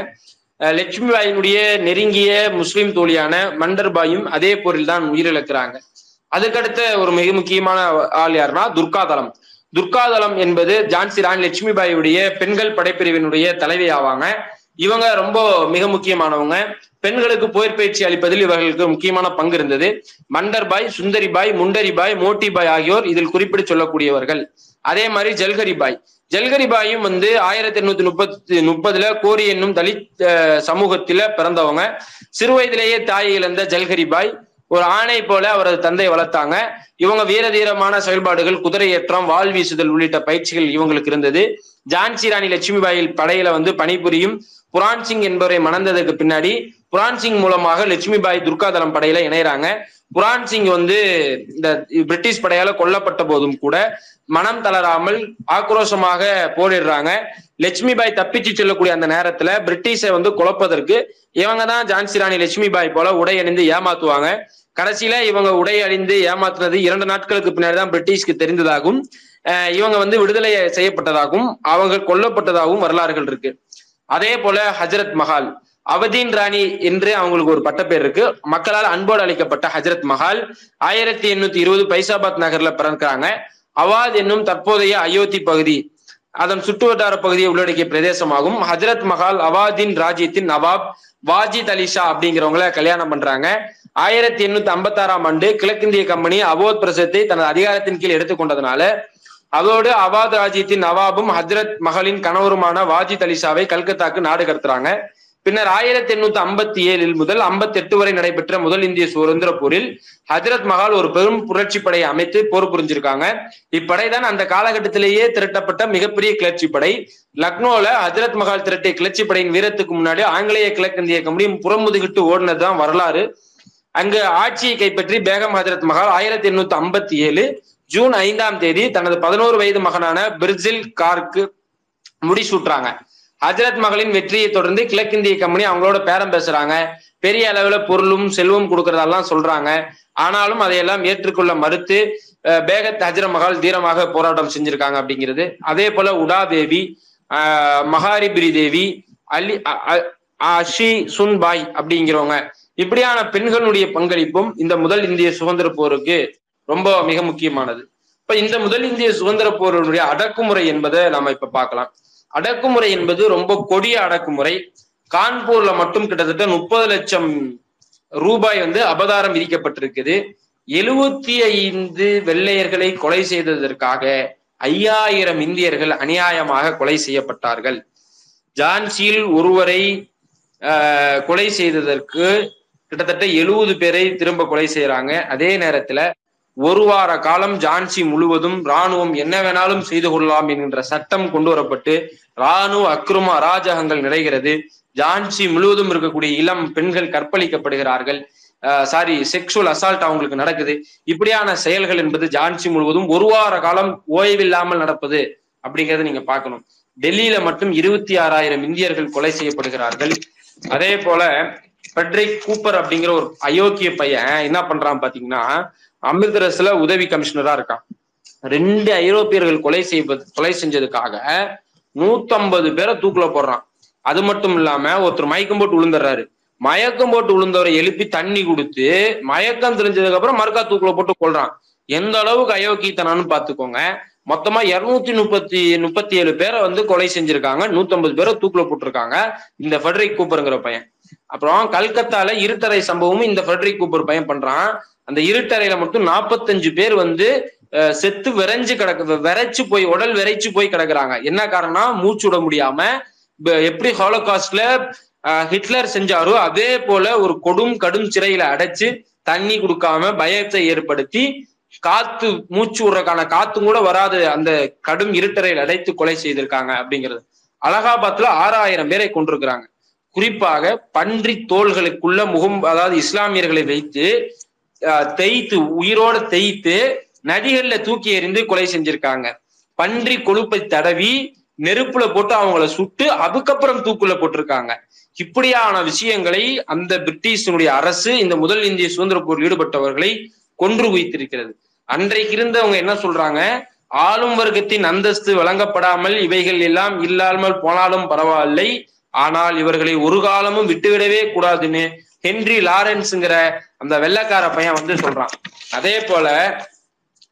லட்சுமி பாயினுடைய நெருங்கிய முஸ்லிம் தோழியான மண்டர் பாயும் அதே போரில் தான் உயிரிழக்கிறாங்க. அதுக்கடுத்த ஒரு மிக முக்கியமான ஆள் யாருன்னா துர்காதலம். துர்காதலம் என்பது ஜான்சி ராணி லட்சுமி பாயுடைய பெண்கள் படைப்பிரிவினுடைய தலைவி ஆவாங்க இவங்க ரொம்ப மிக முக்கியமானவங்க. பெண்களுக்கு போர் பயிற்சி அளிப்பதில் இவர்களுக்கு முக்கியமான பங்கு இருந்தது. மண்டர்பாய் சுந்தரிபாய் முண்டரிபாய் மோட்டிபாய் ஆகியோர் இதில் குறிப்பிட்டு சொல்லக்கூடியவர்கள். அதே மாதிரி ஜல்கரிபாய். ஜல்கரிபாயும் வந்து ஆயிரத்தி எண்ணூத்தி முப்பத்தி முப்பதுல கோரி என்னும் தலித் சமூகத்தில பிறந்தவங்க. சிறு வயதிலேயே தாயை இழந்த ஜல்கரிபாய் ஒரு ஆணை போல அவரது தந்தை வளர்த்தாங்க. இவங்க வீர தீரமான செயல்பாடுகள் குதிரை ஏற்றம் வால் வீசுதல் உள்ளிட்ட பயிற்சிகள் இவங்களுக்கு இருந்தது. ஜான்சி ராணி லட்சுமிபாயில் படையில வந்து பணிபுரியும் புரான் சிங் என்பவரை மணந்ததுக்கு பின்னாடி புரான் சிங் மூலமாக லட்சுமிபாய் துர்காதளம் படையில இணையறாங்க. புரான் சிங் வந்து இந்த பிரிட்டிஷ் படையால கொல்லப்பட்ட போதும் கூட மனம் தளராமல் ஆக்ரோஷமாக போரிடுறாங்க. லட்சுமிபாய் தப்பிச்சு செல்லக்கூடிய அந்த நேரத்துல பிரிட்டிஷை வந்து குழப்பதற்கு இவங்க தான் ஜான்சி ராணி லட்சுமிபாய் போல உடை அணிந்து ஏமாத்துவாங்க. கடைசியில இவங்க உடை அணிந்து ஏமாத்துனது இரண்டு நாட்களுக்கு பின்னாடி தான் பிரிட்டிஷ்க்கு தெரிந்ததாகவும் இவங்க வந்து விடுதலை செய்யப்பட்டதாகவும் அவங்க கொல்லப்பட்டதாகவும் வரலாறுகள் இருக்கு. அதே போல ஹஜரத் மஹால். அவதீன் ராணி என்று அவங்களுக்கு ஒரு பட்டப்பேர் இருக்கு. மக்களால் அன்போடு அளிக்கப்பட்ட ஹஜரத் மஹால். ஆயிரத்தி எண்ணூத்தி இருபது பைசாபாத் நகர்ல பிறக்கிறாங்க. அவாத் என்னும் தற்போதைய அயோத்தி பகுதி அதன் சுற்றுவட்டார பகுதியை உள்ளடக்கிய பிரதேசமாகும். ஹஜரத் மஹால் அவாதின் ராஜ்யத்தின் நவாப் வாஜித் அலிஷா அப்படிங்கிறவங்கள கல்யாணம் பண்றாங்க. ஆயிரத்தி எண்ணூத்தி ஐம்பத்தி ஆறாம் ஆண்டு கிழக்கிந்திய கம்பெனி அவோத் பிரசத்தை தனது அதிகாரத்தின் கீழ் எடுத்துக்கொண்டதுனால அதோடு அவாத் ராஜ்யத்தின் நவாபும் ஹஜரத் மகளின் கணவருமான வாஜித் அலிசாவை கல்கத்தாக்கு நாடு கடத்துறாங்க. பின்னர் ஆயிரத்தி எண்ணூத்தி ஐம்பத்தி ஏழில் முதல் ஐம்பத்தி எட்டு வரை நடைபெற்ற முதல் இந்திய சுதந்திர போரில் ஹஜரத் மஹால் ஒரு பெரும் புரட்சி படையை அமைத்து போர் புரிஞ்சிருக்காங்க. இப்படை தான் அந்த காலகட்டத்திலேயே திரட்டப்பட்ட மிகப்பெரிய கிளர்ச்சி படை. லக்னோல ஹஜரத் மஹால் திரட்டிய கிளர்ச்சி படையின் வீரத்துக்கு முன்னாடி ஆங்கிலேய கிழக்கிந்திய கம்பெனி புறமுதுகிட்டு ஓடினதுதான் வரலாறு. அங்கு ஆட்சியை கைப்பற்றி பேகம் ஹஜரத் மஹால் ஆயிரத்தி எண்ணூத்தி ஐம்பத்தி ஏழு ஜூன் ஐந்தாம் தேதி தனது பதினோரு வயது மகனான பிர்ஜில் கார்க்கு முடிசூட்டுறாங்க. ஹஜரத் மகளின் வெற்றியை தொடர்ந்து கிழக்கிந்திய கம்பெனி அவங்களோட பேரம் பேசுறாங்க. பெரிய அளவுல பொருளும் செல்வம் கொடுக்கறதெல்லாம் சொல்றாங்க. ஆனாலும் அதையெல்லாம் ஏற்றுக்கொள்ள மறுத்து பேகத் ஹஜர மகால் தீரமாக போராட்டம் செஞ்சிருக்காங்க அப்படிங்கிறது. அதே போல உடா தேவி ஆஹ், மகாரிபிரி தேவி அலி அ- அ- அஷி சுன்பாய் அப்படிங்கிறவங்க. இப்படியான பெண்களுடைய பங்களிப்பும் இந்த முதல் இந்திய சுதந்திர போருக்கு ரொம்ப மிக முக்கியமானது. இப்ப இந்த முதல் இந்திய சுதந்திர போருடைய அடக்குமுறை என்பதை நாம இப்ப பார்க்கலாம். அடக்குமுறை என்பது ரொம்ப கொடிய அடக்குமுறை. கான்பூர்ல மட்டும் கிட்டத்தட்ட முப்பது லட்சம் ரூபாய் வந்து அபதாரம் விதிக்கப்பட்டிருக்குது. எழுபத்தி ஐந்து வெள்ளையர்களை கொலை செய்ததற்காக ஐயாயிரம் இந்தியர்கள் அநியாயமாக கொலை செய்யப்பட்டார்கள். ஜான்சியில் ஒருவரை ஆஹ், கொலை செய்ததற்கு கிட்டத்தட்ட எழுபது பேரை திரும்ப கொலை செய்யறாங்க அதே நேரத்துல ஒரு வார காலம் ஜான்சி முழுவதும் ராணுவம் என்ன வேணாலும் செய்து கொள்ளலாம் என்கின்ற சட்டம் கொண்டு வரப்பட்டு ராணுவ அக்ரம அராஜகங்கள் நிறைகிறது. ஜான்சி முழுவதும் இருக்கக்கூடிய இளம் பெண்கள் கற்பழிக்கப்படுகிறார்கள். சாரி செக்ஷுவல் அசால்ட் அவங்களுக்கு நடக்குது. இப்படியான செயல்கள் என்பது ஜான்சி முழுவதும் ஒரு வார காலம் ஓய்வில்லாமல் நடப்பது அப்படிங்கறத நீங்க பார்க்கணும். டெல்லியில மட்டும் இருபத்தி ஆறாயிரம் இந்தியர்கள் கொலை செய்யப்படுகிறார்கள். அதே போல பெட்ரிக் கூப்பர் அப்படிங்கிற ஒரு அயோக்கிய பையன் என்ன பண்றான் பாத்தீங்கன்னா அமிர்தரஸ்ல உதவி கமிஷனரா இருக்கான். ரெண்டு ஐரோப்பியர்கள் கொலை செய்வது கொலை செஞ்சதுக்காக நூத்தம்பது பேரை தூக்குல போடுறான். அது மட்டும் இல்லாம ஒருத்தர் மயக்கம் போட்டு விழுந்துடுறாரு மயக்கம் போட்டு விழுந்தவரை எழுப்பி தண்ணி கொடுத்து மயக்கம் தெரிஞ்சதுக்கு அப்புறம் மறுக்கா தூக்குல போட்டு கொள்றான் எந்த அளவுக்கு அயோக்கியத்தனான்னு பாத்துக்கோங்க மொத்தமா இருநூத்தி முப்பத்தி முப்பத்தி ஏழு பேரை வந்து கொலை செஞ்சிருக்காங்க. நூத்தம்பது பேரை தூக்குல போட்டிருக்காங்க. இந்த ஃபெட்ரிக் கூப்பருங்கிற பையன். அப்புறம் கல்கத்தால இருட்டறை சம்பவமும் இந்த ஃபெட்ரிக் கூப்பர் பையன் பண்றான். அந்த இருட்டறையில மட்டும் நாற்பத்தஞ்சு பேர் வந்து அஹ், செத்து விரைஞ்சு கிடக்கு விரைச்சு போய் உடல் விரைச்சு போய் கிடக்குறாங்க. என்ன காரணம்னா மூச்சு விட முடியாம எப்படி ஹாலோகாஸ்ட்ல ஹிட்லர் செஞ்சாரோ அதே போல ஒரு கொடும் கடும் சிறையில அடைச்சு தண்ணி கொடுக்காம பயத்தை ஏற்படுத்தி காத்து மூச்சு விடுறதுக்கான காத்தும் கூட வராது அந்த கடும் இருட்டறையில் அடைத்து கொலை செய்திருக்காங்க அப்படிங்கிறது. அலகாபாத்ல ஆறாயிரம் பேரை கொண்டிருக்கிறாங்க குறிப்பாக பன்றி தோள்களுக்குள்ள முகம் அதாவது இஸ்லாமியர்களை வைத்து அஹ், தேய்த்து உயிரோட தேய்த்து நதிகள்ல தூக்கி எறிந்து கொலை செஞ்சிருக்காங்க. பன்றி கொழுப்பை தடவி நெருப்புல போட்டு அவங்கள சுட்டு அதுக்கப்புறம் தூக்குல போட்டிருக்காங்க. இப்படியான விஷயங்களை அந்த பிரிட்டிஷனுடைய அரசு இந்த முதல் இந்திய சுதந்திர போரில் ஈடுபட்டவர்களை கொன்று குவித்திருக்கிறது. அன்றைக்கு இருந்தவங்க என்ன சொல்றாங்க? ஆளும் வர்க்கத்தின் அந்தஸ்து வழங்கப்படாமல் இவைகள் எல்லாம் இல்லாமல் போனாலும் பரவாயில்லை. ஆனால் இவர்களை ஒரு காலமும் விட்டுவிடவே கூடாதுன்னு ஹென்றி லாரன்ஸ்ங்கிற அந்த வெள்ளக்கார பையன் வந்து சொல்றான். அதே போல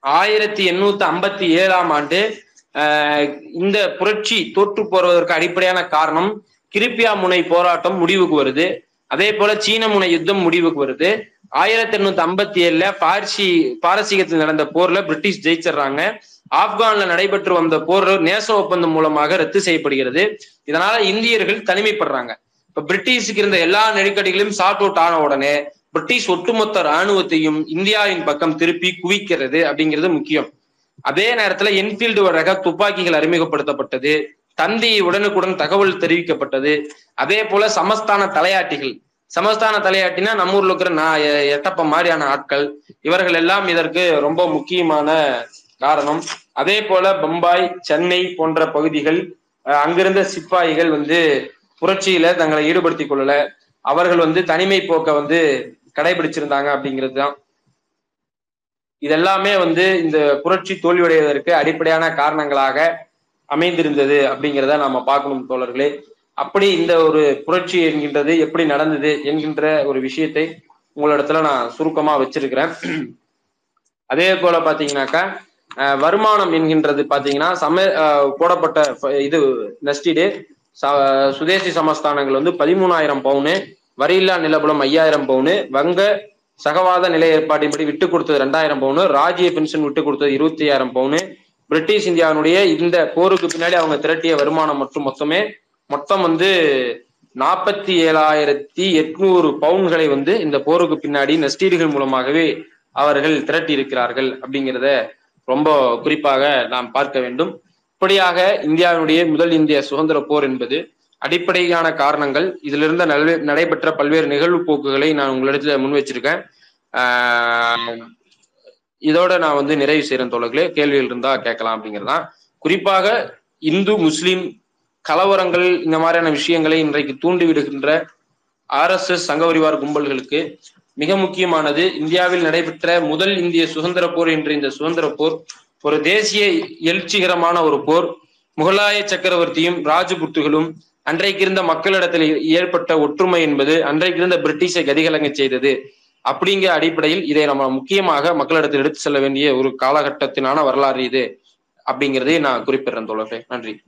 ஆயிரத்தி எண்ணூத்தி ஐம்பத்தி ஏழாம் ஆண்டு ஆஹ், இந்த புரட்சி தோற்று போறதற்கு அடிப்படையான காரணம் கிரிப்பியா முனை போராட்டம் முடிவுக்கு வருது. அதே போல சீன முனை யுத்தம் முடிவுக்கு வருது. ஆயிரத்தி எண்ணூத்தி ஐம்பத்தி ஏழுல பார்சி பாரசீகத்தில் நடந்த போர்ல பிரிட்டிஷ் ஜெயிச்சிடுறாங்க. ஆப்கான்ல நடைபெற்று வந்த போர் நேச ஒப்பந்தம் மூலமாக ரத்து செய்யப்படுகிறது. இதனால இந்தியர்கள் தனிமைப்படுறாங்க. இப்ப பிரிட்டிஷுக்கு இருந்த எல்லா நெருக்கடிகளையும் சார்ட் அவுட் ஆன உடனே பிரிட்டிஷ் ஒட்டுமொத்த ராணுவத்தையும் இந்தியாவின் பக்கம் திருப்பி குவிக்கிறது அப்படிங்கிறது முக்கியம். அதே நேரத்துல என்ஃபீல்டு ரக துப்பாக்கிகள் அறிமுகப்படுத்தப்பட்டது தந்தி உடனுக்குடன் தகவல் தெரிவிக்கப்பட்டது அதே போல சமஸ்தான தலையாட்டிகள். சமஸ்தான தலையாட்டினா நம்ம ஊர்ல இருக்கிற நான் எ- எட்டப்ப மாதிரியான ஆட்கள் இவர்கள் எல்லாம் இதற்கு ரொம்ப முக்கியமான காரணம். அதே போல பம்பாய் சென்னை போன்ற பகுதிகள் அங்கிருந்த சிப்பாய்கள் வந்து புரட்சியில தங்களை ஈடுபடுத்திக் கொள்ளல. அவர்கள் வந்து தனிமை போக்க வந்து கடைபிடிச்சிருந்தாங்க அப்படிங்கிறது தான். இதெல்லாமே வந்து இந்த புரட்சி தோல்வியடைவதற்கு அடிப்படையான காரணங்களாக அமைந்திருந்தது அப்படிங்கிறத நாம பார்க்கணும் தோழர்களே. அப்படி இந்த ஒரு புரட்சி என்கின்றது எப்படி நடந்தது என்கின்ற ஒரு விஷயத்தை உங்களிடத்துல நான் சுருக்கமா வச்சிருக்கிறேன். அதே போல பாத்தீங்கன்னாக்கா வருமானம் என்கின்றது பாத்தீங்கன்னா சம போடப்பட்ட இது நெஸ்டிடு சுதேசி சமஸ்தானங்கள் வந்து பதிமூணாயிரம் பவுனு வரியில்லா நிலபுலம் ஐயாயிரம் பவுனு வங்க சகவாத நிலை ஏற்பாட்டின்படி விட்டு கொடுத்தது ரெண்டாயிரம் பவுனு ராஜ்ய பென்ஷன் விட்டு கொடுத்தது இருபத்தி ஆயிரம் பவுனு. பிரிட்டிஷ் இந்தியாவினுடைய இந்த போருக்கு பின்னாடி அவங்க திரட்டிய வருமானம் மற்றும் மொத்தமே மொத்தம் வந்து நாற்பத்தி ஏழாயிரத்தி எட்நூறு பவுன்களை வந்து இந்த போருக்கு பின்னாடி நெஸ்டீடுகள் மூலமாகவே அவர்கள் திரட்டி இருக்கிறார்கள் அப்படிங்கிறத ரொம்ப குறிப்பாக நாம் பார்க்க வேண்டும். இப்படியாக இந்தியாவினுடைய முதல் இந்திய சுதந்திர போர் என்பது அடிப்படையான காரணங்கள். இதிலிருந்து நல்வே- நடைபெற்ற பல்வேறு நிகழ்வு போக்குகளை நான் உங்களிடத்துல முன் வச்சிருக்கேன். ஆஹ் இதோட நான் வந்து நிறைவு செய்யறேன் தோழர்களே. கேள்விகள் இருந்தா கேட்கலாம் அப்படிங்கிறதான் குறிப்பாக இந்து முஸ்லிம் கலவரங்கள் இந்த மாதிரியான விஷயங்களை இன்றைக்கு தூண்டிவிடுகின்ற ஆர்எஸ்எஸ் சங்கபரிவார் கும்பல்களுக்கு மிக முக்கியமானது. இந்தியாவில் நடைபெற்ற முதல் இந்திய சுதந்திர போர் என்ற இந்த சுதந்திர போர் ஒரு தேசிய எழுச்சிகரமான ஒரு போர். முகலாய சக்கரவர்த்தியும் ராஜபுத்துகளும் அன்றைக்கு இருந்த மக்களிடத்தில் ஏற்பட்ட ஒற்றுமை என்பது அன்றைக்கு இருந்த பிரிட்டிஷை கதிகலங்க செய்தது. அப்படிங்கிற அடிப்படையில் இதை நம்ம முக்கியமாக மக்களிடத்தில் எடுத்து செல்ல வேண்டிய ஒரு காலகட்டத்தினான வரலாறு இது அப்படிங்கிறதே நான் குறிப்பிடுறேன் தோழர்களே. நன்றி.